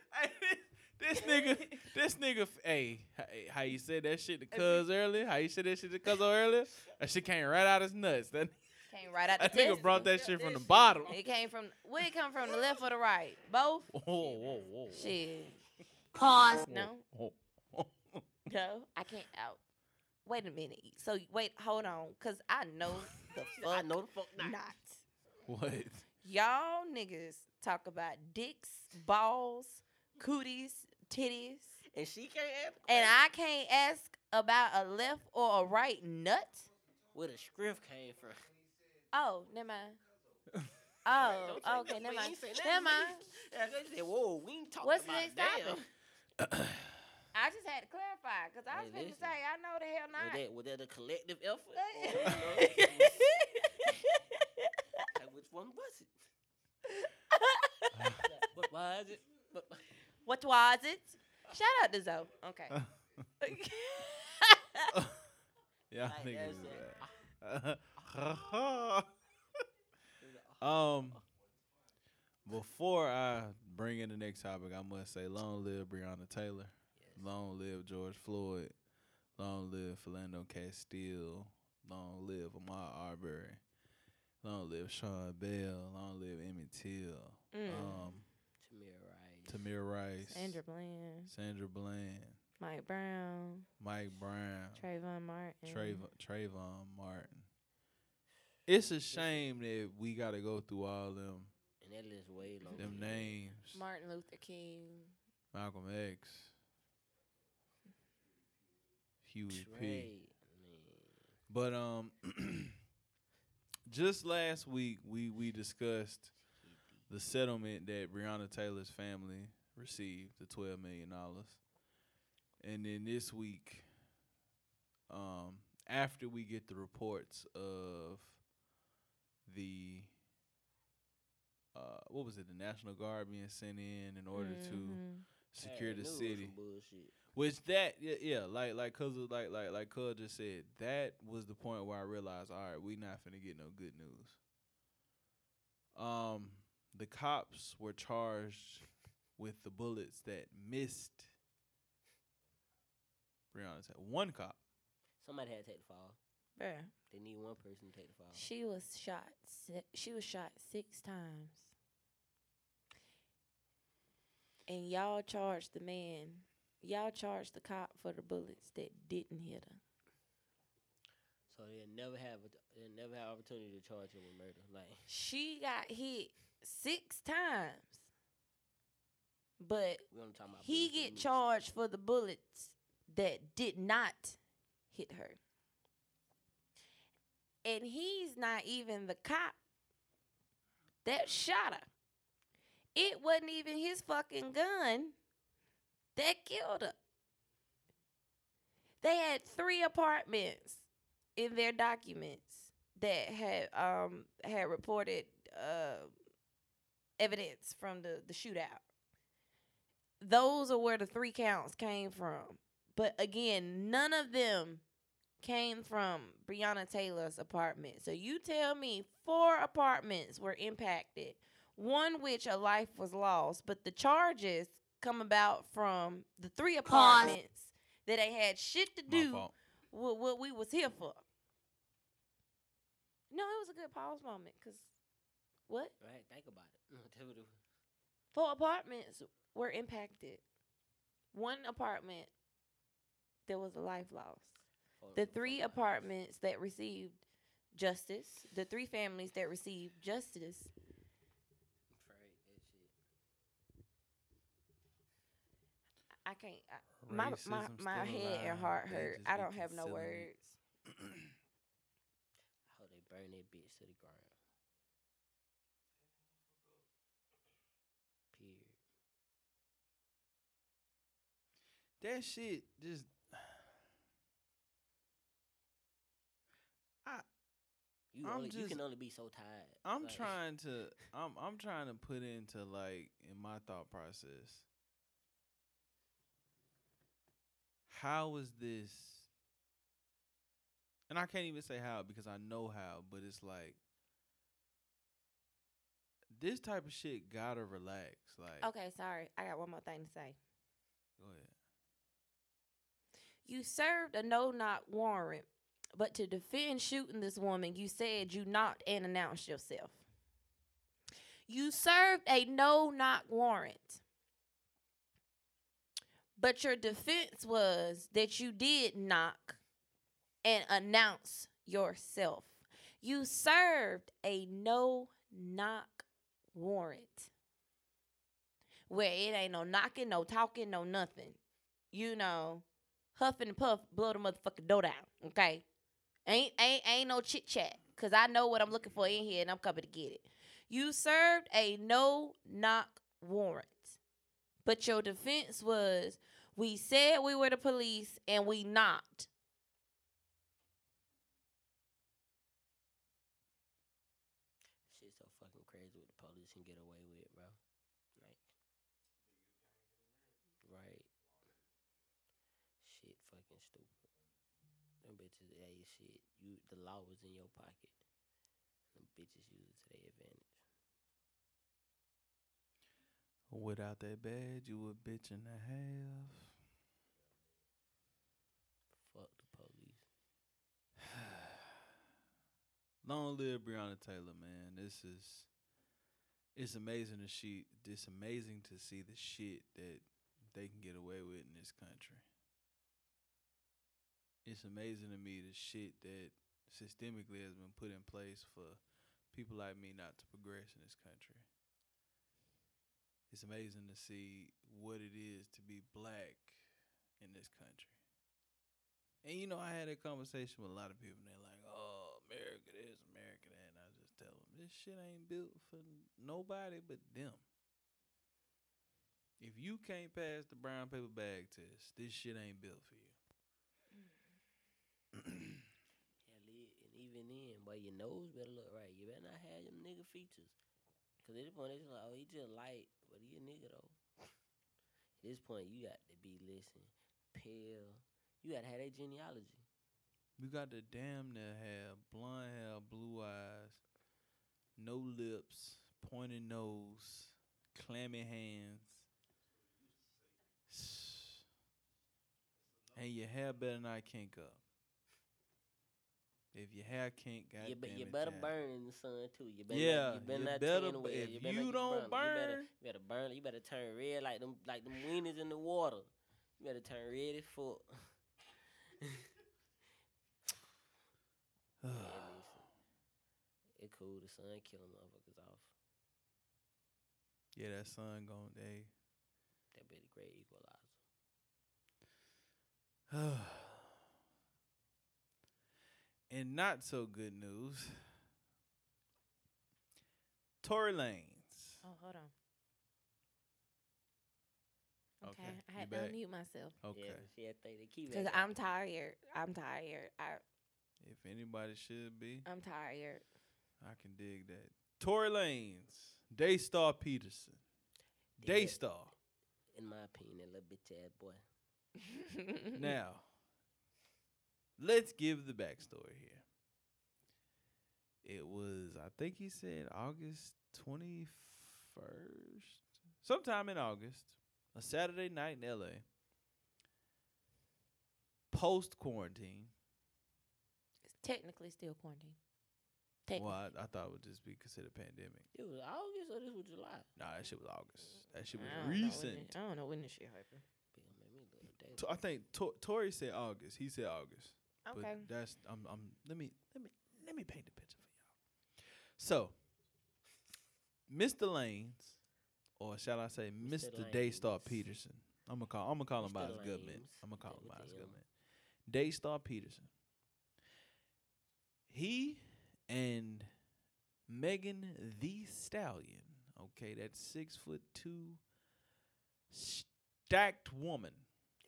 this nigga, this nigga, hey, hey, how you said that shit to Cuz earlier? How you said that shit to Cuz earlier? That shit came right out his nuts. That, Came right out the that nigga testicle. brought that shit from the bottom. It came from where it come from, the left or the right? Both. Whoa, whoa, whoa. Shit. Pause. No, no, I can't out. Wait a minute. So wait, hold on, cause I know the fuck I know the fuck not. not. What? Y'all niggas talk about dicks, balls, cooties, titties, And she can't ask. and I can't ask about a left or a right nut. Where the script came from. Oh, never mind. Oh, okay, nothing. never mind. Never mind. Yeah, they said, whoa, we ain't talking What's the about next topic? I just had to clarify because I was Hey, going to say I know the hell Was not. that, was that a collective effort? Uh, or, you know, like, which one was it? what was it? What, what was it? Shout out to Zoe. Okay. Y'all Like niggas that is bad. um, before I bring in the next topic, I must say, long live Breonna Taylor, Yes. long live George Floyd, long live Philando Castile, long live Ahmaud Arbery, long live Sean Bell, long live Emmett Till, Mm. um, Tamir Rice. Tamir Rice, Sandra Bland, Sandra Bland, Mike Brown, Mike Brown, Trayvon Martin. Trayvon, Trayvon Martin. It's a shame that we got to go through all them And that list way longer. them names. Martin Luther King. Malcolm X, Huey P. Man. But um, just last week we we discussed the settlement that Breonna Taylor's family received, the twelve million dollars, and then this week, um, after we get the reports of the uh, what was it, the National Guard being sent in in order to Mhm. secure Hey, the knew it was city. Which that yeah, yeah like like cause of, like like like Cuz just said that was the point where I realized all right we not finna get no good news. Um, the cops were charged with the bullets that missed Breonna Taylor. One cop. Somebody had to take the fall. Bruh. They need one person to take the fall. She was shot. Si- she was shot six times. And y'all charged the man. Y'all charged the cop for the bullets that didn't hit her. So they'll never have a, they'll never have opportunity to charge him with murder. Like She got hit six times. But we only talking about he get charged for the bullets that did not hit her. And he's not even the cop that shot her. It wasn't even his fucking gun that killed her. They had three apartments in their documents that had um had reported uh evidence from the the shootout those are where the three counts came from. But again, none of them came from Breonna Taylor's apartment. So you tell me four apartments were impacted, one which a life was lost, but the charges come about from the three apartments that they had shit to do with what we was here for. No, it was a good pause moment because what? Right, think about it. Tell me Four apartments were impacted. One apartment, there was a life loss. For- The three apartments that received justice, the three families that received justice, Right, that shit. I can't. I, my my my head alive. and heart hurt. I don't have no words. I hope they burn that bitch to the ground. Period. That shit just. You I'm only you can only be so tired. I'm Like, trying to I'm I'm trying to put into like in my thought process. How is this and I can't even say how because I know how, but it's like this type of shit gotta relax. Like Okay, sorry. I got one more thing to say. go ahead. You served a no knock warrant, but to defend shooting this woman, you said you knocked and announced yourself. You served a no knock warrant, but your defense was that you did knock and announce yourself. You served a no knock warrant where it ain't no knocking, no talking, no nothing. You know, huff and puff, blow the motherfucking door down. Okay, ain't ain't ain't no chit chat. Cause I know what I'm looking for in here, and I'm coming to get it. You served a no knock warrant, but your defense was we said we were the police and we knocked. Shit's so fucking crazy what the police can get away with, bro. Right? Shit, fucking stupid. Them bitches, hey, shit. You, the law was in your pocket. Them bitches use it to their advantage. Without that badge, you a bitch and a half. Fuck the police. Long live Breonna Taylor, man. This is it's amazing to see it's amazing to see the shit that they can get away with in this country. It's amazing to me the shit that systemically has been put in place for people like me not to progress in this country. It's amazing to see what it is to be black in this country. And you know, I had a conversation with a lot of people, and they're like, "Oh, America this, America that," and I just tell them, "This shit ain't built for nobody but them. If you can't pass the brown paper bag test, this shit ain't built for you." And even then, boy, your nose better look right. You better not have them nigga features. Cause at this point, it's like, oh, he just light, but he a nigga though. At this point, you got to be listen, pale. You got to have that genealogy. You got to damn near have blonde hair, blue eyes, no lips, pointed nose, clammy hands. and your hair better not kink up. If your hair You, goddamn be, you it, better burn in the sun too. You better Yeah, you better you not better b- if you, better you not don't brown. you better, burn- you better burn. You better turn red like them like them weenies in the water. You better turn red as fuck. Yeah, it cool. The sun killing motherfuckers off. yeah, that sun going day. That be the great equalizer. and not so good news. Tory Lanez. Oh, hold on. Okay, Okay, I you had to back? unmute myself Okay. Yeah, she had to think they because I'm tired. I'm tired. I If anybody should be, I'm tired. I can dig that. Tory Lanez, Daystar Peterson, Yeah. Daystar. in my opinion, that little bitch ass boy. now, let's give the backstory here. It was, I think he said August 21st, sometime in August, a Saturday night in LA, post quarantine. It's technically still quarantine. Well, I, I thought it would just be considered pandemic. It was August or this was July. Nah, that shit was August. That shit was I don't know when recent. this- I don't know when this shit happened. People make me look dated. T- I think Tor- Tory said August. He said August. Okay. But that's I'm I'm let me let me let me paint the picture for y'all. So Mr. Lanez, or shall I say Mr. Mr. Daystar Peterson. I'm gonna call I'm gonna call him by Mr. his government. Lanez. I'm gonna call him by his M. government. Daystar Peterson. He and Megan Thee Stallion, okay, that six foot two stacked woman.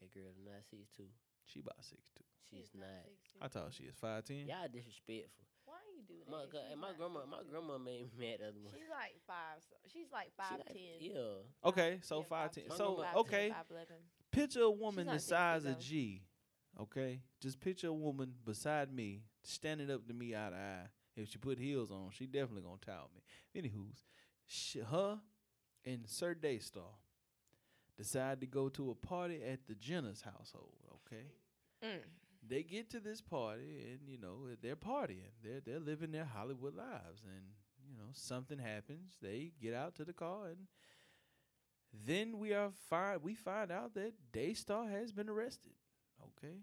That girl is not six two. She about six two. She's not. I thought she is five ten. Y'all disrespectful. Why you do that? My, and my grandma, my grandma made me mad the other morning. She's like five. so- She's like She five like- Yeah. Okay, so Yeah, five ten. 5'10", So Five okay, Five eleven. picture a woman the size of. G. Okay, just picture a woman beside me, standing up to me eye to eye. If she put heels on, she definitely gonna towel me. Anywho's, sh- her and Sir Daystar decide to go to a party at the Jenner's household. Okay, Mm. They get to this party and you know they're partying. They're they're living their Hollywood lives, and you know something happens. They get out to the car, and then we are find we find out that Daystar has been arrested. Okay,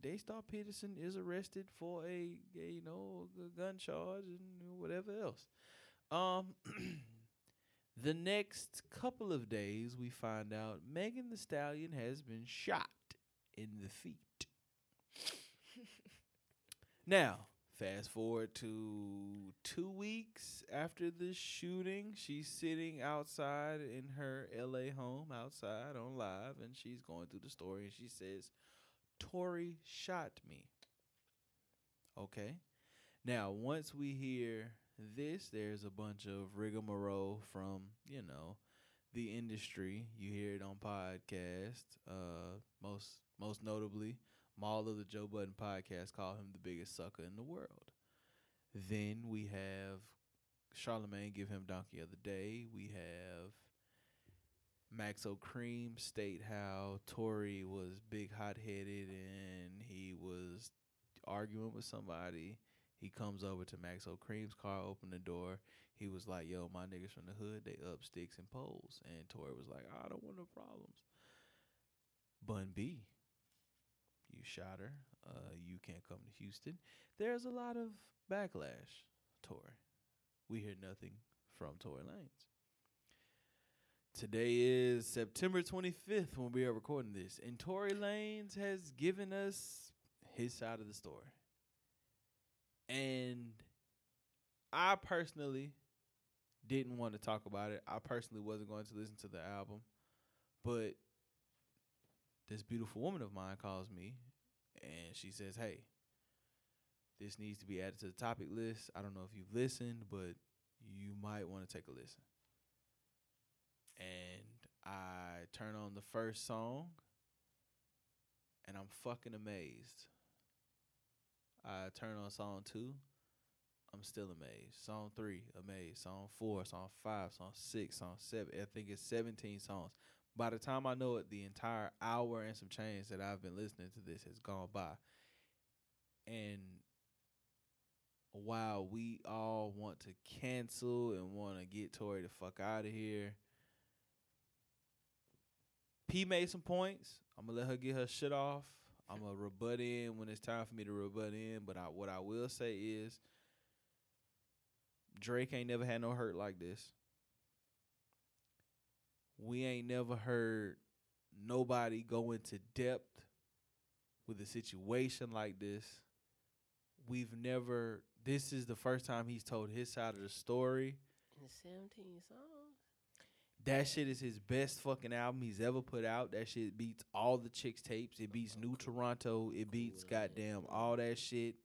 Daystar Peterson is arrested for a, a you know a gun charge and whatever else. Um. The next couple of days, we find out Megan Thee Stallion has been shot in the feet. Now, fast forward to two weeks after the shooting. She's sitting outside in her LA home, outside on live, and she's going through the story. And she says, Tory shot me. Okay. Now, once we hear this, there's a bunch of rigmarole from, you know, the industry. You hear it on podcasts. Uh, most most notably, Mal of the Joe Budden podcast call him the biggest sucker in the world. Then we have Charlemagne give him Donkey of the Day. We have Maxo Kream state how Tory was big hot headed and he was arguing with somebody. He comes over to Maxo Kream's car, open the door. He was like, "Yo, my niggas from the hood, they up sticks and poles." And Tory was like, "I don't want no problems." Bun B, you shot her. Uh, you can't come to Houston. There's a lot of backlash. Tory, we hear nothing from Tory Lanez. Today is September 25th when we are recording this, and Tory Lanez has given us his side of the story. And I personally didn't want to talk about it. I personally wasn't going to listen to the album. But this beautiful woman of mine calls me and she says, Hey, this needs to be added to the topic list. I don't know if you've listened, but you might want to take a listen. And I turn on the first song and I'm fucking amazed. I turn on song two, I'm still amazed. Song three, amazed. Song four, song five, song six, song seven. I think it's 17 songs. By the time I know it, the entire hour and some change that I've been listening to this has gone by. And while we all want to cancel and want to get Tory the fuck out of here, P made some points. I'm gonna let her get her shit off. I'm gonna rebut in when it's time for me to rebut in. But I, what I will say is, Drake ain't never had no hurt like this. We ain't never heard nobody go into depth with a situation like this. We've never. This is the first time he's told his side of the story. In 17 songs. That shit is his best fucking album he's ever put out. That shit beats all the Chixtapes. It beats New Toronto. It beats Cool, goddamn all that shit.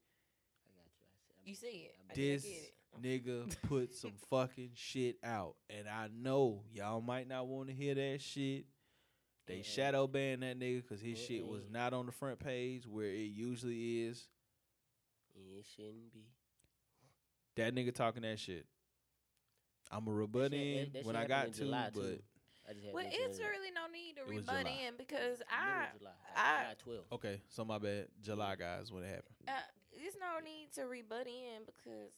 I got you. I see, I You see it. I I This get it. Nigga put some fucking shit out, and I know y'all might not want to hear that shit. They Yeah. shadow banned that nigga because his It shit was not on the front page where it usually is. It shouldn't be. That nigga talking that shit. I'm a rebut shit- in that- that when I got to, July, but too. I just had Well, it's mention really no need to rebut in because. I, July. I- July 12. okay. So my bad. July guys, what happened? uh, there's no need to rebut in because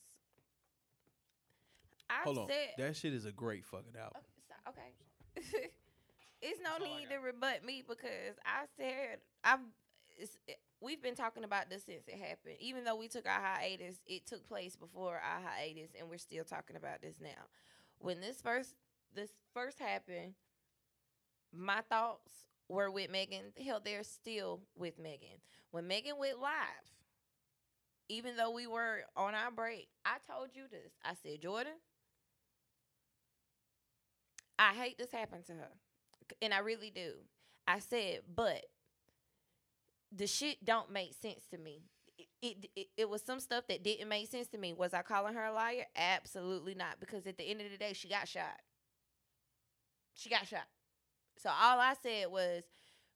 I Hold on. said That shit is a great fucking album. Oh, so- okay. it's no need to rebut me because I said I've. It's, it, we've been talking about this since it happened. Even though we took our hiatus, it took place before our hiatus, and we're still talking about this now. When this first this first happened, my thoughts were with Megan. Hell, they're still with Megan. When Megan went live, even though we were on our break, I told you this. I said, Jordan, I hate this happened to her. And I really do. I said, but the shit don't make sense to me. It, it, it, was some stuff that didn't make sense to me. Was I calling her a liar? Absolutely not. Because at the end of the day, she got shot. She got shot. So all I said was,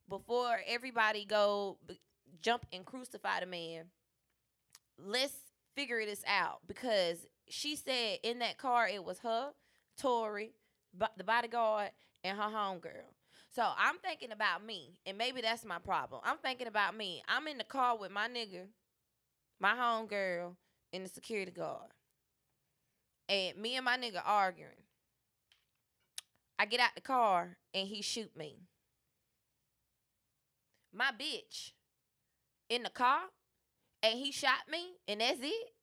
before everybody go b- jump and crucify the man, let's figure this out. Because she said in that car it was her, Tory, the bodyguard, and her homegirl. So I'm thinking about me, and maybe that's my problem. I'm thinking about me. I'm in the car with my nigga, my homegirl, and the security guard. And me and my nigga arguing. I get out the car and he shoot me. My bitch in the car and he shot me and that's it?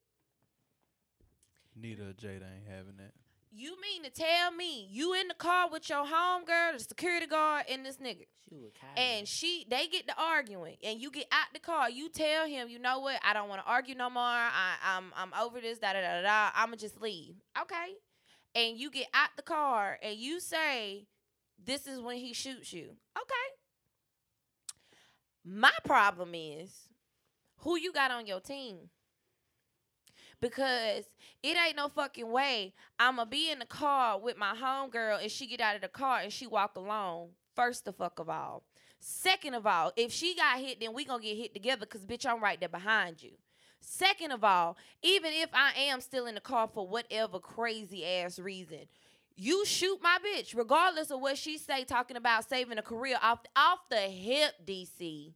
Nita Jada ain't having that. You mean to tell me you in the car with your homegirl, the security guard, and this nigga? She And she they get to arguing and you get out the car, you tell him, you know what, I don't want to argue no more. I, I'm I'm over this, da da da da da. I'ma just leave. Okay. And you get out the car and you say, This is when he shoots you. Okay. My problem is who you got on your team. Because it ain't no fucking way I'ma be in the car with my homegirl and she get out of the car and she walk alone. First the fuck of all. Second of all, if she got hit, then we gonna get hit together because bitch, I'm right there behind you. Second of all, even if I am still in the car for whatever crazy ass reason, you shoot my bitch, regardless of what she say, talking about saving a career off off the hip, DC.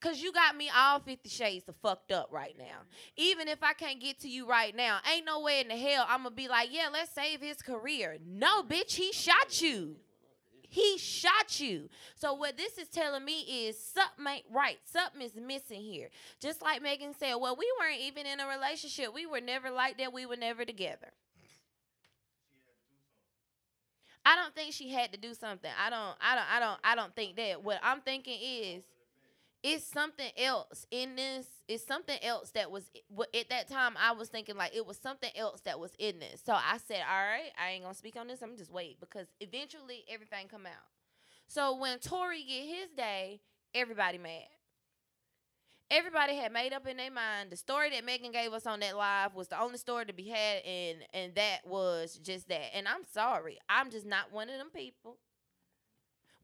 Cause you got me all 50 shades of fucked up right now. Even if I can't get to you right now, ain't no way in the hell I'm gonna be like, yeah, let's save his career. No, bitch, he shot you. He shot you. So what this is telling me is something ain't right. Something is missing here. Just like Megan said, well, we weren't even in a relationship. We were never like that. We were never together. I don't think she had to do something. I don't I don't I don't I don't think that. What I'm thinking is it's something else in this. It's something else that was at that time I was thinking like it was something else that was in this. So I said, all right, I ain't gonna speak on this. I'm just wait because eventually everything come out. So when Tory get his day, everybody mad. Everybody had made up in their mind the story that Megan gave us on that live was the only story to be had, and and that was just that. And I'm sorry, I'm just not one of them people.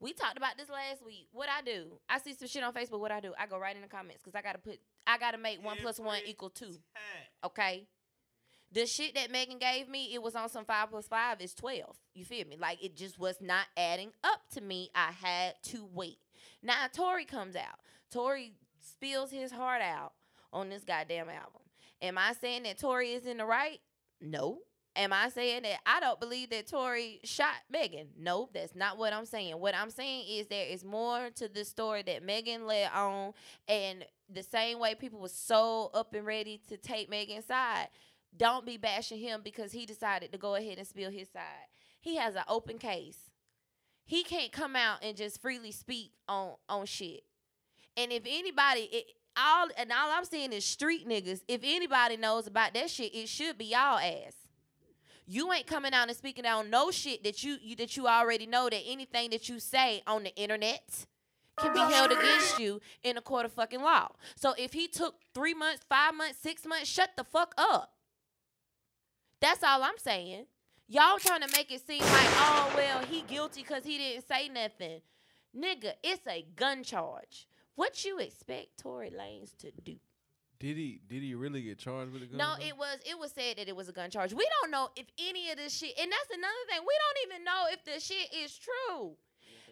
We talked about this last week. What I do? I see some shit on Facebook. What I do? I go right in the comments because I gotta put. I gotta make one plus one equal two. Okay. The shit that Megan gave me, it was on some five plus five is twelve. You feel me? Like it just was not adding up to me. I had to wait. Now Tory comes out. Tory spills his heart out on this goddamn album. Am I saying that Tory is in the right? No. Am I saying that I don't believe that Tory shot Megan? No, that's not what I'm saying. What I'm saying is there is more to the story that Megan led on, and the same way people were so up and ready to take Megan's side, don't be bashing him because he decided to go ahead and spill his side. He has an open case. He can't come out and just freely speak on on shit. And if anybody, it, all and all I'm seeing is street niggas. If anybody knows about that shit, it should be y'all ass. You ain't coming out and speaking on no shit that you, you that you already know that anything that you say on the internet can be held against you in a court of fucking law. So if he took three months, five months, six months, shut the fuck up. That's all I'm saying. Y'all trying to make it seem like, oh well, he guilty because he didn't say nothing. Nigga, it's a gun charge. What you expect Tory Lanez to do? Did he did he really get charged with a gun? No, though? it was it was said that it was a gun charge. We don't know if any of this shit, and that's another thing. We don't even know if the shit is true.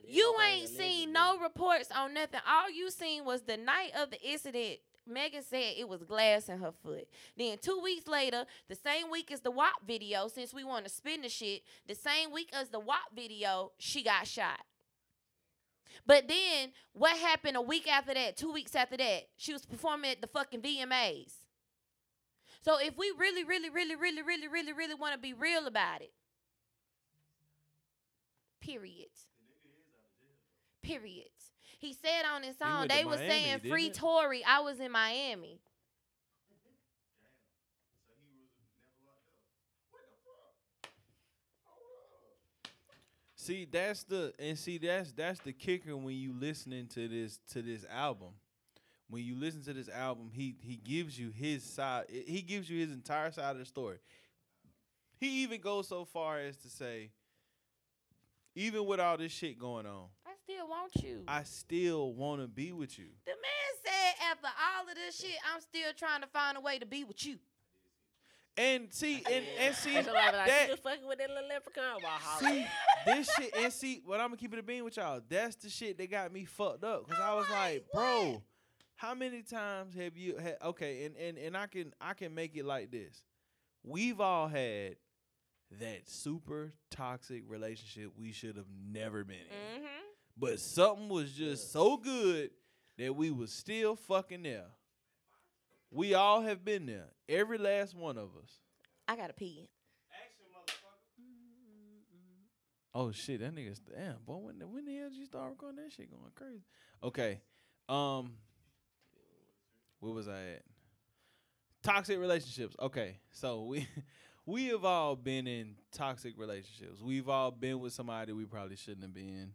You ain't seen no reports on nothing. All you seen was the night of the incident. Megan said it was glass in her foot. Then two weeks later, the same week as the WAP video, since we want to spin the shit, the same week as the WAP video, she got shot. But then what happened a week after that, two weeks after that? She was performing at the fucking VMAs. So if we really, really, really, really, really, really, really want to be real about it, period. Period. He said on his song, they were saying free? Tory. I was in Miami. See, that's the and see that's that's the kicker when you listening to this to this album. When you listen to this album, he he gives you his side. He gives you his entire side of the story. He even goes so far as to say, even with all this shit going on, I still want you. I still want to be with you. the man said after all of this shit, I'm still trying to find a way to be with you. And see, and and see And somebody like, that she fucking with that little leprechaun. Well, holla. see this shit and see what I'm gonna keep it a bean with y'all. That's the shit that got me fucked up because I was like, bro, how many times have you had? Okay, and and and I can I can make it like this. We've all had that super toxic relationship we should have never been in, Mm-hmm. but something was just so good that we was still fucking there. We all have been there, every last one of us. I gotta pee. Oh shit, that nigga's damn boy. When the, when the hell did you start recording that shit going crazy? Okay, um, where was I at? Toxic relationships. Okay, so we we have all been in toxic relationships. We've all been with somebody we probably shouldn't have been.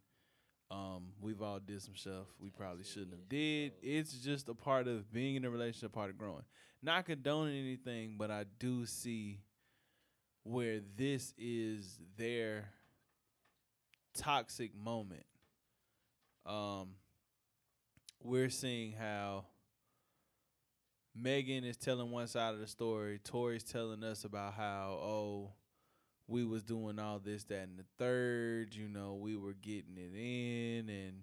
Um, we've all did some stuff we probably shouldn't have did. It's just a part of being in a relationship, part of growing. Not condoning anything, but I do see where this is their toxic moment. Um, we're seeing how Megan is telling one side of the story. Tory's telling us about how oh we was doing all this, that, and the third. You know, we were getting it in, and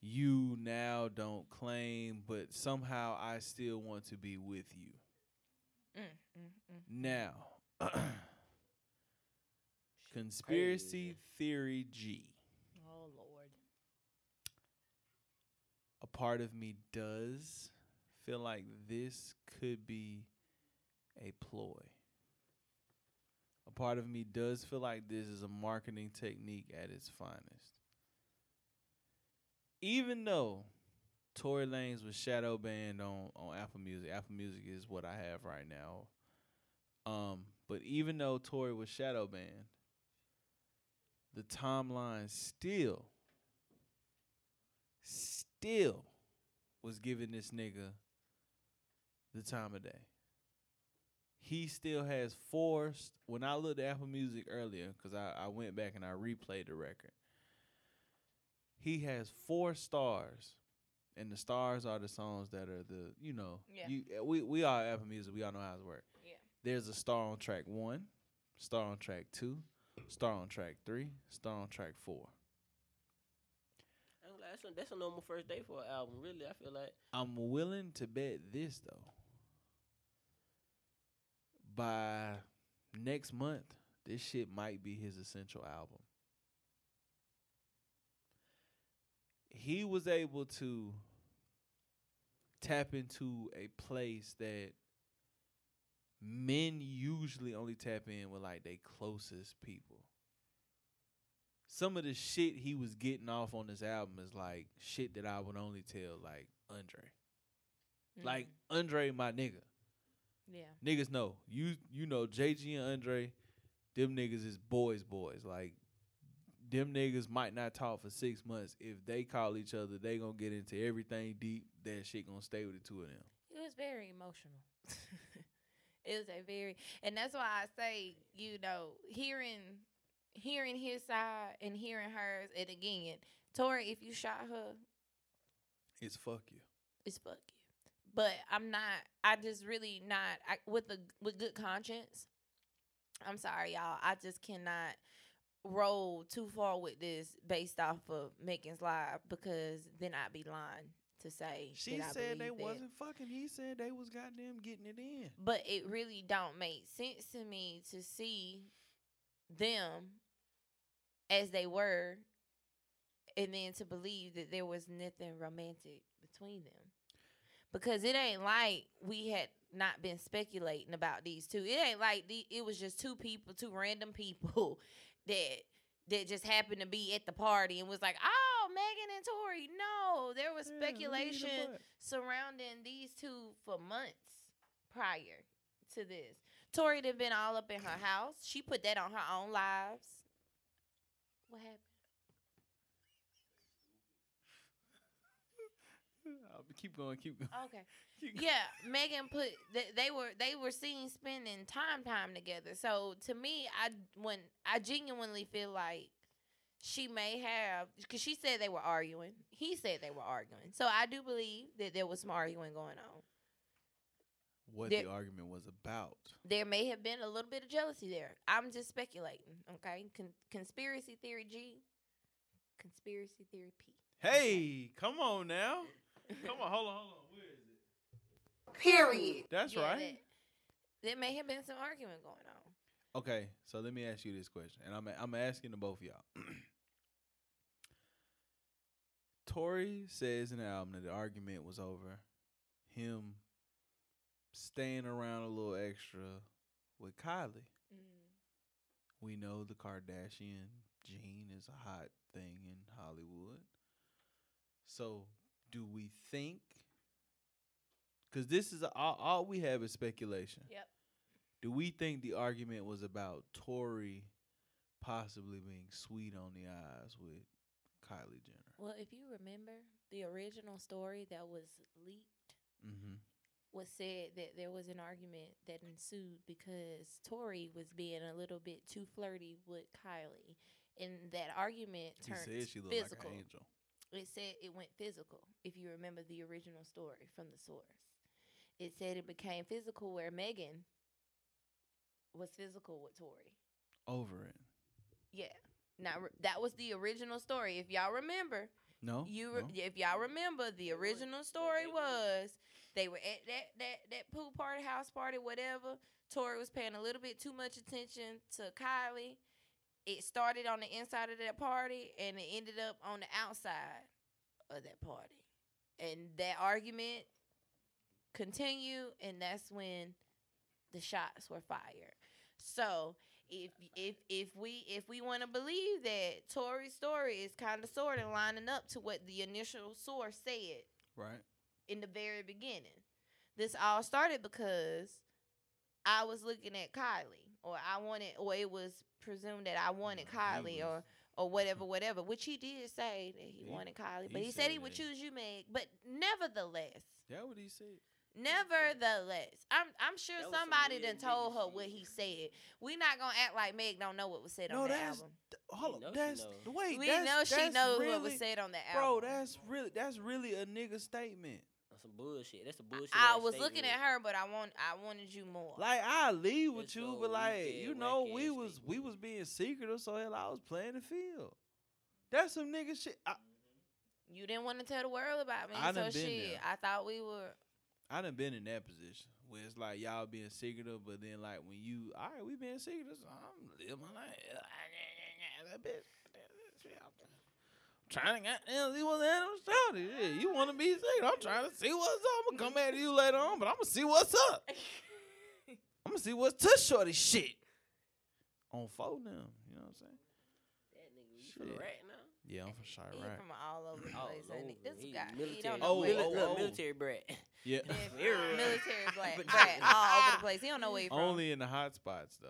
you now don't claim, but somehow I still want to be with you. Mm, mm, mm, now, conspiracy theory G. Oh Lord. a part of me does feel like this could be a ploy. Part of me does feel like this is a marketing technique at its finest. Even though Tory Lanez was shadow banned on, on Apple Music, Apple Music is what I have right now. Um, but even though Tory was shadow banned, the timeline still still was giving this nigga the time of day. He still has four. st- When I looked at Apple Music earlier, because I, I went back and I replayed the record, he has four stars, and the stars are the songs that are the you know Yeah. you eh, we we all Apple Music. We all know how it works. Yeah. there's a star on track one, star on track two, star on track three, star on track four. I ain't gonna lie, That's a, that's a normal first day for an album. Really, I feel like I'm willing to bet this though. By next month, this shit might be his essential album. He was able to tap into a place that men usually only tap in with like their closest people. Some of the shit he was getting off on this album is like shit that I would only tell like Andre. Like mm. Andre, my nigga. Yeah. Niggas know. You you know JG and Andre, them niggas is boys boys. Like them niggas might not talk for six months. If they call each other, they gonna get into everything deep. That shit gonna stay with the two of them. It was very emotional. it was a very, and that's why I say, you know, hearing, hearing his side and hearing hers, and again, Tory, if you shot her, It's fuck you. it's fuck you. But I'm not. I just really not I, with a with good conscience. I'm sorry, y'all. I just cannot roll too far with this based off of Megan's live because then I'd be lying to say She said they that. wasn't fucking. He said they was goddamn getting it in. But it really don't make sense to me to see them as they were and then to believe that there was nothing romantic between them. Because it ain't like we had not been speculating about these two. It ain't like the, it was just two people, two random people that that just happened to be at the party and was like, "Oh, Megan and Tory." No, there was Yeah, speculation butt. surrounding these two for months prior to this. Tory had been all up in her house. She put that on her own lives. What happened? I'll be- keep going. Keep going. Okay. Keep going. Yeah, Megan put they, they were they were seen spending time time together. So to me, I when I genuinely feel like she may have because she said they were arguing. He said they were arguing. So I do believe that there was some arguing going on. What There- the argument was about. there may have been a little bit of jealousy there. I'm just speculating, okay? Con- conspiracy theory G, conspiracy theory P. Hey, come on now. Come on, hold on, hold on. Where is it? Period. That's Yeah, right. That, there may have been some argument going on. Okay, so let me ask you this question, and I'm I'm asking to both of y'all. Tory says in the album that the argument was over him staying around a little extra with Kylie. Mm-hmm. We know the Kardashian gene is a hot thing in Hollywood. So, do we think? Because this is a, all, all we have is speculation. Yep. Do we think the argument was about Tory possibly being sweet on the eyes with Kylie Jenner? Well, if you remember the original story that was leaked Mm-hmm. was said that there was an argument that ensued because Tory was being a little bit too flirty with Kylie. And that argument He turned said she looked physical. like an angel. It said it went physical if you remember the original story from the source it said it became physical where megan was physical with tori Over it. yeah now that was the original story if y'all remember No. you re- no? if y'all remember the original story was they were at that that that pool party house party whatever tori was paying a little bit too much attention to kylie it started on the inside of that party and it ended up on the outside of that party and that argument continued and that's when the shots were fired so if if if we if we want to believe that Tory's story is kind of sort of lining up to what the initial source said right. in the very beginning, this all started because I was looking at Kylie, or I wanted, or it was presumed that I wanted he Kylie, was- or or whatever, whatever. Which he did say that he, He- wanted Kylie, but he said said he would choose you, Meg. But nevertheless, That what he said. Nevertheless, I'm I'm sure That some somebody real done told her what he said. We not gonna act like Meg don't know what was said No, on the that's album. th- hold know on. That's know. wait. We that's, know she knows really, what was said on the album. Bro, that's really that's really a nigga statement. Some bullshit. That's a bullshit. I ass was looking at her, but I want I wanted you more. Like I leave with It's you, but like weak-ass, you know, we whack-ass was we people. was being secretive, so hell, I was playing the field. That's some nigga shit. I, you didn't want to tell the world about me, I so done been shit. there. I thought we were. I done been in that position where it's like y'all being secretive, but then like when you, all right, we being secretive, so I'm living my life. That bitch, I'm trying to goddamn see what's happening. Shawty. Yeah, you want to be secretive? I'm trying to see what's up. I'm gonna come at you later on, but I'm gonna see what's up. I'm gonna see what's to shorty shit on phone now. You know what I'm saying? That nigga, you from the rat now? Yeah, I'm from Chiraq. He right? from all over the place. ain't over. This He guy, he don't know Oh, where Mili- oh, look, oh. military brat. Yeah. Military black, But- all over the place. He don't know where he from. Only in the hot spots though.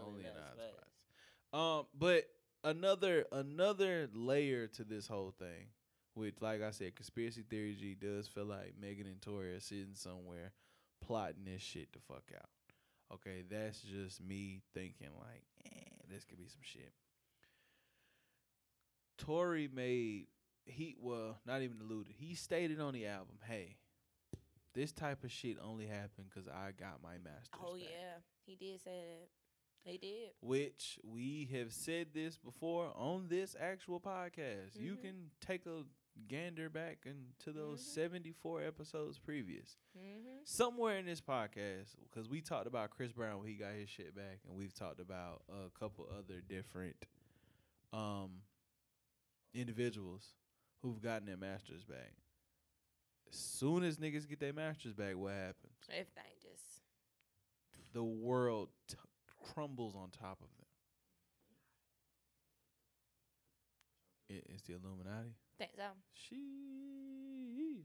Only Only in the nice hot facts. spots. Um, but another another layer to this whole thing, which, like I said, conspiracy theory G does feel like Megan and Tory are sitting somewhere plotting this shit the fuck out. Okay, that's just me thinking like, eh, this could be some shit. Tory made he well not even alluded. He stated on the album, "Hey, this type of shit only happened because I got my master's." Oh back." yeah, he did say that. He did. which we have said this before on this actual podcast. You Mhm. can take a gander back into those Mhm. 74 episodes previous. Mm-hmm. Somewhere in this podcast, because we talked about Chris Brown when he got his shit back, and we've talked about a couple other different um, individuals who've gotten their masters back. As soon as niggas get their masters back, what happens? Everything just. the world t- crumbles on top of them. It, it's the Illuminati. Think so. Sheesh.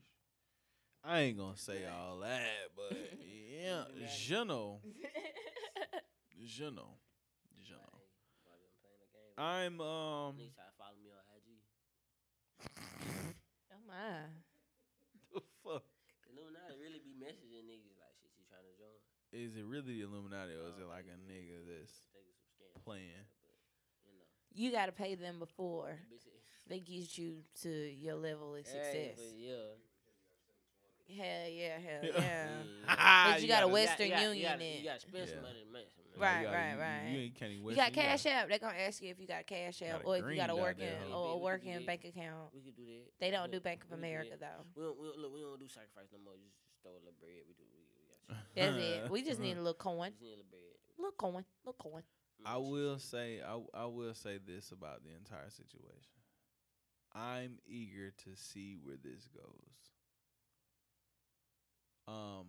I ain't gonna say all that, but yeah, je know, je know, je know. Hey, while I'm playing the game, I'm um. Niggas try to follow me on IG. Oh my. the fuck The Illuminati really be messaging niggas like shit. You trying to join? Is it really the Illuminati or is it oh, like a nigga that's Think it's some scam. playing? You got to pay them before they get you to your level of success. yeah. Hell yeah, hell Yeah. yeah. But you got a You Western gotta- you Union gotta- in. You got to spend some money to make some money. Right, you gotta- right, right. You, ain't can't even You got cash app. They're gonna ask you if you got cash Got app a or if you got a working or a We could do working bank account. We could do that. They don't We- do Bank of we do America though. We don't, we don't, look, we don't do sacrifice no more. Just, just throw a little bread. We do. That's it. We just need a little coin, Just need a little bread. little coin, little coin. I will say I I will say this about the entire situation. I'm eager to see where this goes. Um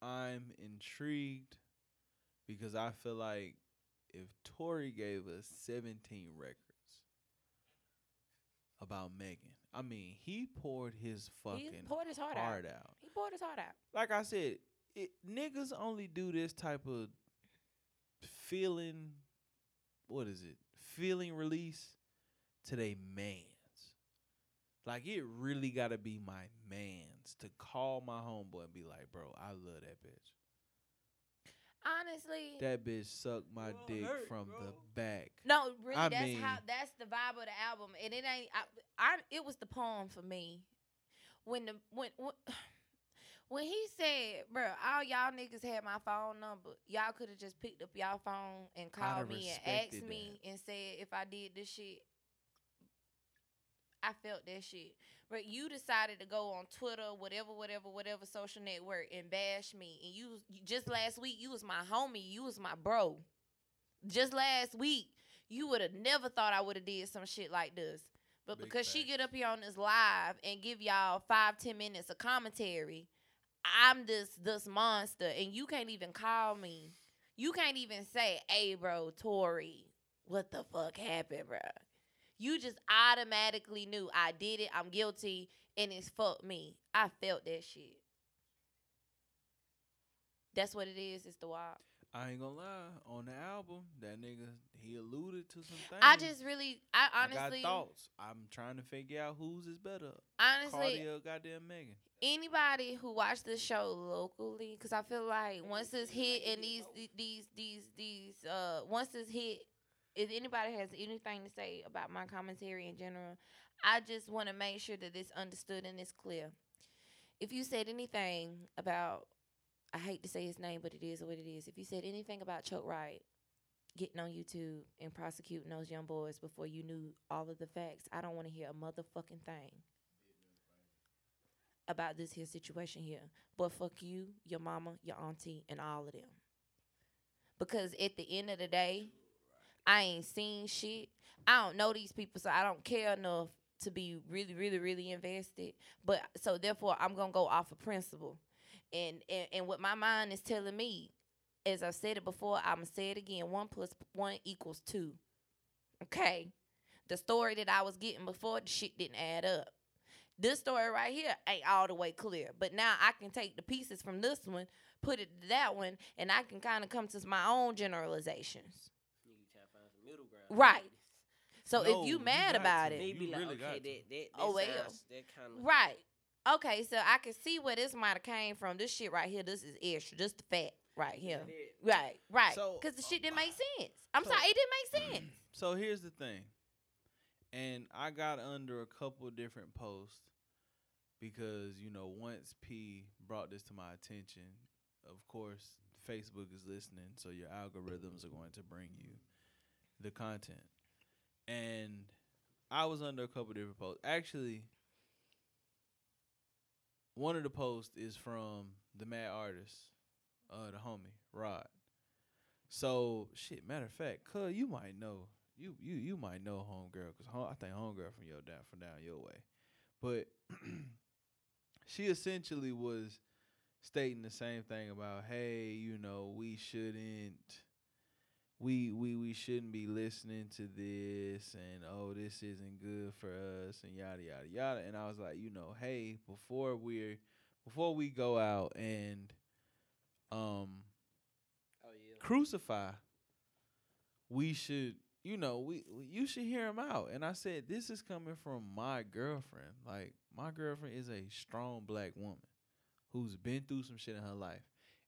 I'm intrigued because I feel like if Tory gave us 17 records about Megan, I mean, he poured his fucking He poured his heart, heart out. out He poured his heart out. like I said, it, niggas only do this type of feeling. What is it? Feeling release to they mans. Like it really got to be my mans to call my homeboy and be like, "Bro, I love that bitch. Honestly, That bitch sucked my dick from the back." no, really, I that's mean- how that's the vibe of the album, and it ain't. I, I it was the poem for me when the when. when When he said, "Bro, all y'all niggas had my phone number. Y'all could have just picked up y'all phone and called me and respected asked me and said if I did this shit." I felt that shit. But you decided to go on Twitter, whatever, whatever, whatever social network, and bash me. And you, you just last week, you was my homie. You was my bro. Just last week, you would have never thought I would have did some shit like this. But Big because she get up here on this live and give y'all five, ten minutes of commentary, I'm this this monster, and you can't even call me. You can't even say, "Hey, bro, Tory, what the fuck happened, bro?" You just automatically knew I did it. I'm guilty, and it's fuck me. I felt that shit. That's what it is. It's the wild. I ain't gonna lie. On the album, that nigga he alluded to some things. I just really, I I honestly, got thoughts. I'm trying to figure out whose is better. honestly, Cardi or goddamn Megan. anybody who watched the show locally, because I feel like once it's hit and these these these these uh once it's hit if anybody has anything to say about my commentary in general, I just want to make sure that it's understood and it's clear. If you said anything about, I hate to say his name, but it is what it is. If you said anything about Chuck Wright getting on YouTube and prosecuting those young boys before you knew all of the facts, I don't want to hear a motherfucking thing about this here situation here. But fuck you, your mama, your auntie, and all of them. Because at the end of the day, I ain't seen shit. I don't know these people, so I don't care enough to be really, really, really invested. But so therefore, I'm gonna go off of principle, and and, and what my mind is telling me, as I've said it before, I'm gonna say it again: one plus one equals two. Okay, the story that I was getting before, the shit didn't add up. This story right here ain't all the way clear, but now I can take the pieces from this one, put it to that one, and I can kind of come to my own generalizations. You try to find some middle ground. Right. So No, if you you mad got about to. it, Maybe You like really okay, that, that, that Oh, well. sounds, that kind of right? Okay, so I can see where this might have came from. This shit right here, this is extra. This the fact right here. Right, right. So- Because the shit didn't make oh, sense. I'm So- sorry, it didn't make sense. So here's the thing, and I got under a couple different posts because you know once P brought this to my attention, of course Facebook is listening, so your algorithms are going to bring you the content, and I was under a couple different posts. Actually, one of the posts is from the Mad Artist, uh, the homie Rod. So shit. Matter of fact, cuz you might know you you you might know homegirl because home, I think homegirl from your down from down your way, but she essentially was stating the same thing about hey you know we shouldn't we we we shouldn't be listening to this and oh this isn't good for us and yada yada yada and I was like you know hey before we're before we go out and um Oh yeah. crucify, we should, you know, we, we you should hear him out. And I said, this is coming from my girlfriend. Like my girlfriend is a strong black woman who's been through some shit in her life,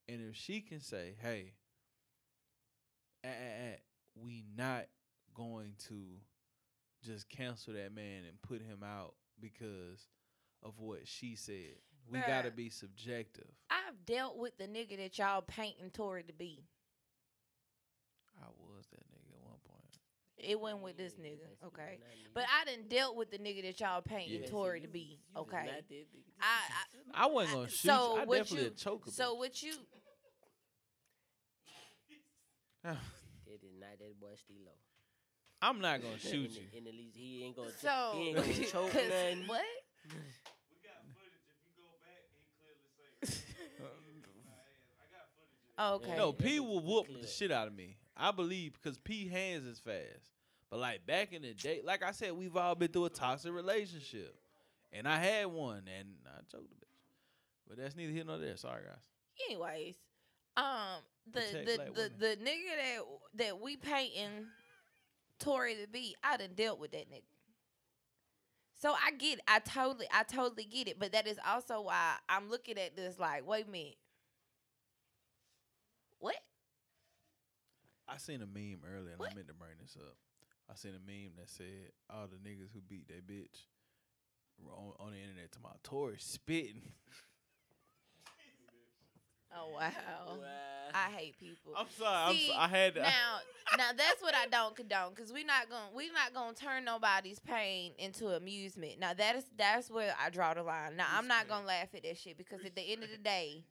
and if she can say, hey, eh, eh, eh, we not going to just cancel that man and put him out because of what she said. We gotta be subjective. I've dealt with the nigga that y'all painting Tory to be. I was that nigga at one point. It wasn't with this nigga, okay? But I didn't dealt with the nigga that y'all painting Yeah. Tory to be, okay? not that nigga. I, I wasn't gonna shoot so you. I what definitely you- choke so bitch. what you that is not that boy Stilo. I'm not gonna shoot you. And at least he ain't gonna. Choke. So he ain't gonna choke 'cause nothing. what? Oh, okay. No, P will whoop the shit out of me. I believe because P hands is fast. But like back in the day, like I said, we've all been through a toxic relationship, and I had one, and I choked the bitch. But that's neither here nor there. Sorry, guys. Anyways, um, the the the, the nigga that that we painting Tory to be, I done dealt with that nigga. So I get, it. I totally, I totally get it. But that is also why I'm looking at this like, wait a minute, what? I seen a meme earlier, and What? I meant to bring this up. I seen a meme that said all the niggas who beat their bitch were on, on the internet to my Tory spitting. Oh wow, Wow. I hate people. I'm sorry. See, I'm so, I had to, now, now that's what I don't condone because we're not gonna we're not gonna turn nobody's pain into amusement. Now that is that's where I draw the line. Now I'm not gonna laugh at that shit because at the end of the day,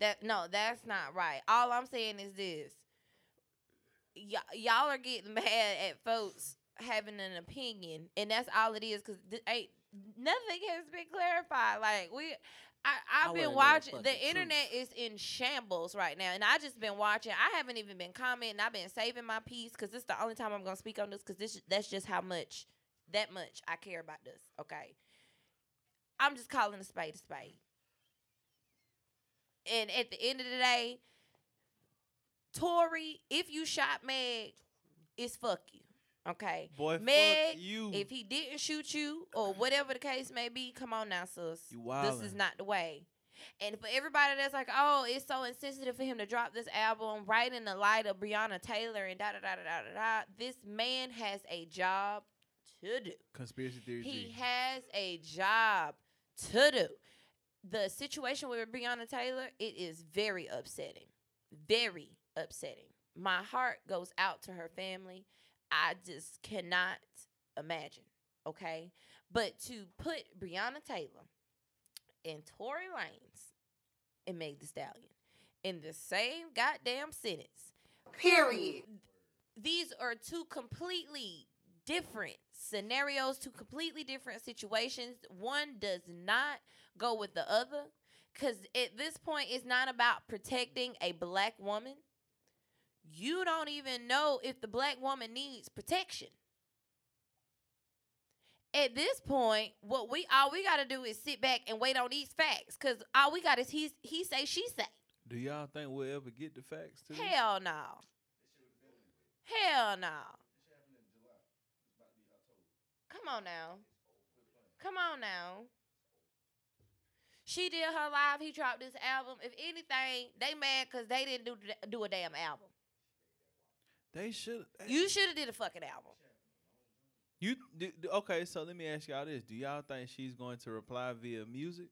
that no, that's not right. All I'm saying is this: y- y'all are getting mad at folks having an opinion, and that's all it is. Because th- ain't nothing has been clarified. Like we. I, I I've been wanna the watching. The truth. internet is in shambles right now, and I just been watching. I haven't even been commenting. I've been saving my piece because this is the only time I'm gonna speak on this because this that's just how much that much I care about this. Okay, I'm just calling a spade a spade. And at the end of the day, Tory, if you shot Meg, it's fuck you. Okay. boy, Meg, you. If he didn't shoot you or whatever the case may be, come on now, sis. You This is not the way. And for everybody that's like, oh, it's so insensitive for him to drop this album right in the light of Breonna Taylor and da da da da da da. This man has a job to do. Conspiracy theory. He has a job to do. The situation with Breonna Taylor, it is very upsetting. Very upsetting. My heart goes out to her family. I just cannot imagine. Okay. But to put Breonna Taylor and Tory Lanez and Meg Thee Stallion in the same goddamn sentence Period. these are two completely different scenarios, two completely different situations. One does not go with the other. Because at this point, it's not about protecting a black woman. You don't even know if the black woman needs protection. At this point, what we all we gotta do is sit back and wait on these facts. Cause all we got is he he say she say. Do y'all think we'll ever get the facts to? Hell no. Hell no. Come on now. Come on now. She did her live. He dropped this album. If anything, they mad because they didn't do do a damn album. They should. You should have did a fucking album. You do, do- okay? So let me ask y'all this: Do y'all think she's going to reply via music?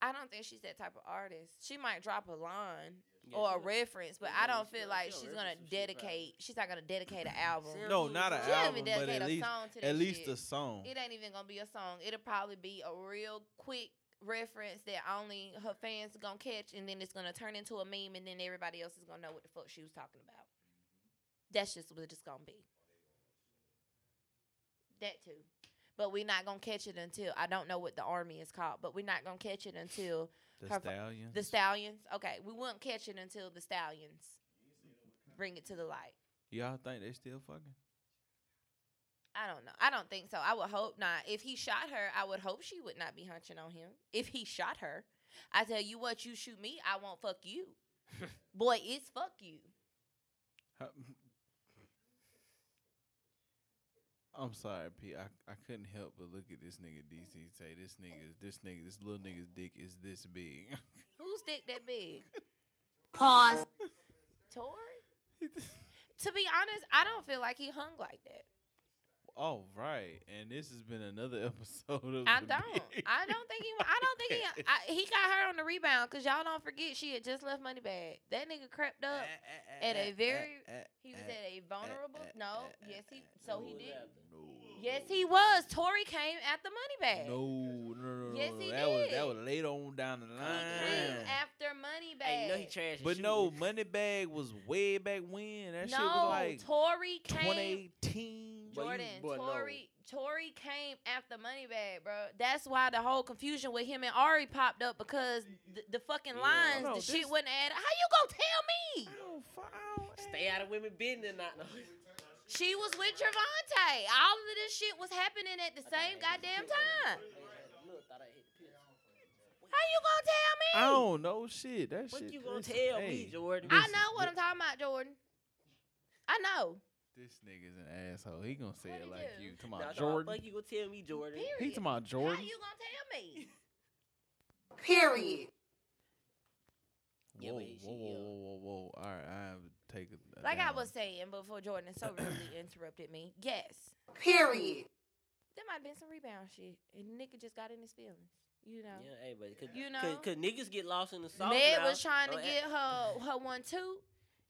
I don't think she's that type of artist. She might drop a line Yeah, or a she gonna- reference, but yeah, I don't she feel gonna- like she she's gonna gonna reference some shit, probably. dedicate. She's not gonna dedicate an album. Sam No, not an was- She don't album, even but dedicate at a least song to at that least shit. a song. It ain't even gonna be a song. It'll probably be a real quick reference that only her fans gonna catch, and then it's gonna turn into a meme, and then everybody else is gonna know what the fuck she was talking about. That's just what it's gonna be. That too, but we're not gonna catch it until I don't know what the army is called, but we're not gonna catch it until The her fu- stallion. the stallions. Okay, we won't catch it until the stallions bring it to the light. y'all think they still fucking? I don't know. I don't think so. I would hope not. If he shot her, I would hope she would not be hunching on him. If he shot her, I tell you what, you shoot me, I won't fuck you. Boy, it's fuck you. How- I'm sorry, P. I, I couldn't help but look at this nigga DC say this nigga this nigga this little nigga's dick is this big. Whose dick that big? Pause. Tory? to be honest, I don't feel like he hung like that. Oh right, and this has been another episode of. I the don't. I don't think he. I don't think he. I, he got her on the rebound because y'all don't forget she had just left Moneybagg. That nigga crept up. Eh, eh, eh, at a very- He was at a vulnerable. No, yes he. So he did. Yes, he was. Tory came after Moneybagg. No, no, no, no. Yes, no. he that was that was later on down the He came line. after Moneybagg. Hey, you know he trash. But shooting. no, Moneybagg was way back when. That shit no, was like Tory came. 2018. Boy, you- Jordan, boy, no. Tory, Tory came after Moneybagg, bro. That's why the whole confusion with him and Ari popped up because the, the fucking Yeah. lines, No, the this- shit wasn't added. How you gonna tell me? I don't I don't- eh. Stay out of women business, not no. She was with Javante. All of this shit was happening at the same goddamn time. I hit the pills. How you gonna tell me? I don't know shit. That What shit. What you gonna tell hey, me, Jordan? I know what I'm talking about, Jordan. I know. This nigga's an asshole. He gonna say What'd it he like do? you. Talking Nah, about nah, Jordan. Like you gonna tell me, Jordan? Period. He talking about How Jordan. you gonna tell me? Period. Yeah, whoa, but he- whoa, she, whoa, whoa, whoa, whoa. All right, I have to take it. Like I down. was saying before Jordan so rudely interrupted me. Yes. Period. There might have been some rebound shit. And nigga just got in his feelings. You know. Yeah, hey, but cause, You cause, know? cause niggas get lost in the sauce. Ned now. was trying to Uh, get her her one too,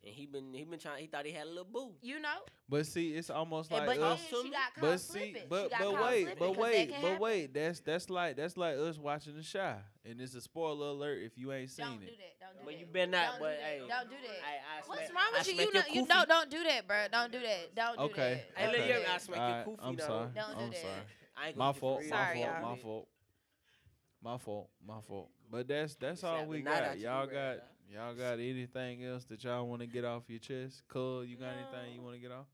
and he been he been trying. He thought he had a little boo. you know. But see, it's almost like but us. she got caught But see, slipping. but she got but wait, slipping but 'cause that wait, but happen. wait. That's that's like that's like us watching the shy, and it's a spoiler alert if you ain't seen Don't it. do that. Don't do But that. you better not, Don't but do hey, don't do that. I, I What's smack- wrong I with you? You know, you don't don't do that, bro. Don't do that. Don't do Okay. that. Hey, Don't look do here, that. I smack Alright, your kufi I'm sorry. Don't do I'm that. sorry. I ain't My fault. My. Sorry, fault. y'all. My fault. My fault. My fault. But that's that's all we got. Y'all got y'all got anything else that y'all want to get off your chest? Cole, you got anything you want to get off?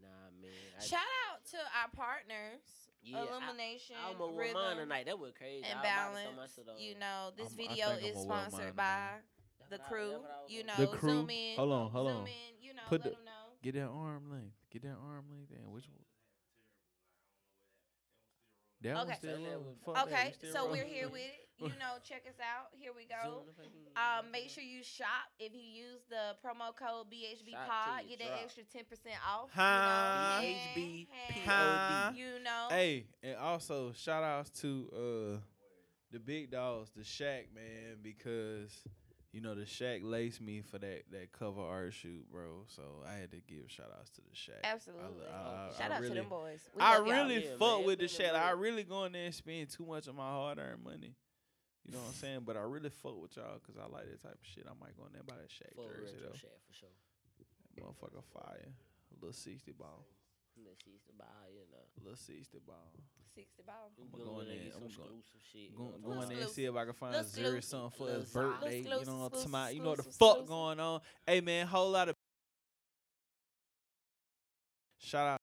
Nah, man. I, Shout out to our partners, yeah, I- Illumination, I almost wore Rhythm, mine tonight. That was crazy. and I was about Balance. my shit on. You know, this I'm- I video think is I'ma wear mine sponsored by tomorrow. That's the what I- crew. that's what I was You know, gonna The crew. zoom in. Hold on, hold zoom on. in. You know, Put let the- them know. Get that arm length. Get that arm length in. Which one? That one Okay. still That rolling. one- Fuck that, Okay, still so we're here with it. You know, check us out. Here we go. Zoom the fucking- Um, make sure you shop. If you use the promo code BHB Shop Pod, till you get that drop. extra ten percent off. Huh? You know? BHB Hey, Huh? You know. Hey, and also shout outs to uh the big dogs, the Shack man, because you know the Shack laced me for that that cover art shoot, bro. So I had to give shout outs to the Shack. Absolutely. I, I, Shout I out really, to them boys. We I love y'all. really Yeah, fuck man, with the it's been a Shack. I minute. really go in there and spend too much of my hard earned money. You know what I'm saying? But I really fuck with y'all because I like that type of shit. I might go in there and buy that Shack Full jersey retro though. Shack for sure. Motherfucker fire. A little 60 ball. Let's see the buy, you know. A little 60 ball. Sixty ball. I'ma go go in in there there, and I'ma go- shit. Go, you know go in there and see if I can find Little Zuri exclusive. something for his birthday. You know what I'm talking about? You know what the fuck going on. Hey man, whole lot of shout out.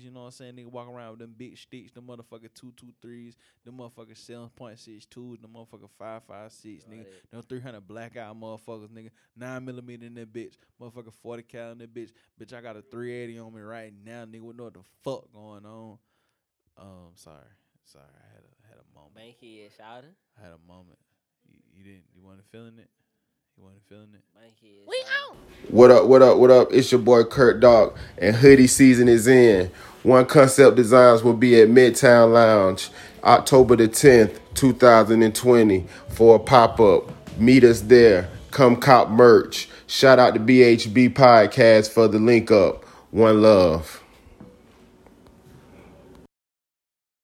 You know what I'm saying? Nigga walk around with them big sticks, them motherfucker two two threes, them motherfucker seven point six twos, them motherfucker five five six, All nigga. Them three hundred blackout motherfuckers, nigga. Nine millimeter in that bitch, motherfucker forty cal in that bitch. Bitch, I got a three eighty on me right now, nigga. We know what the fuck going on. Um, sorry, sorry, I had a had a moment. Bankhead shouting. I had a moment. You, you didn't. You wasn't feeling it. We shouting. out. What up, what up, what up? It's your boy Kurt Dog, and hoodie season is in. One Concept Designs will be at Midtown Lounge October the 10th, 2020 for a pop up. Meet us there. Come cop merch. Shout out to BHB Podcast for the link up. One love.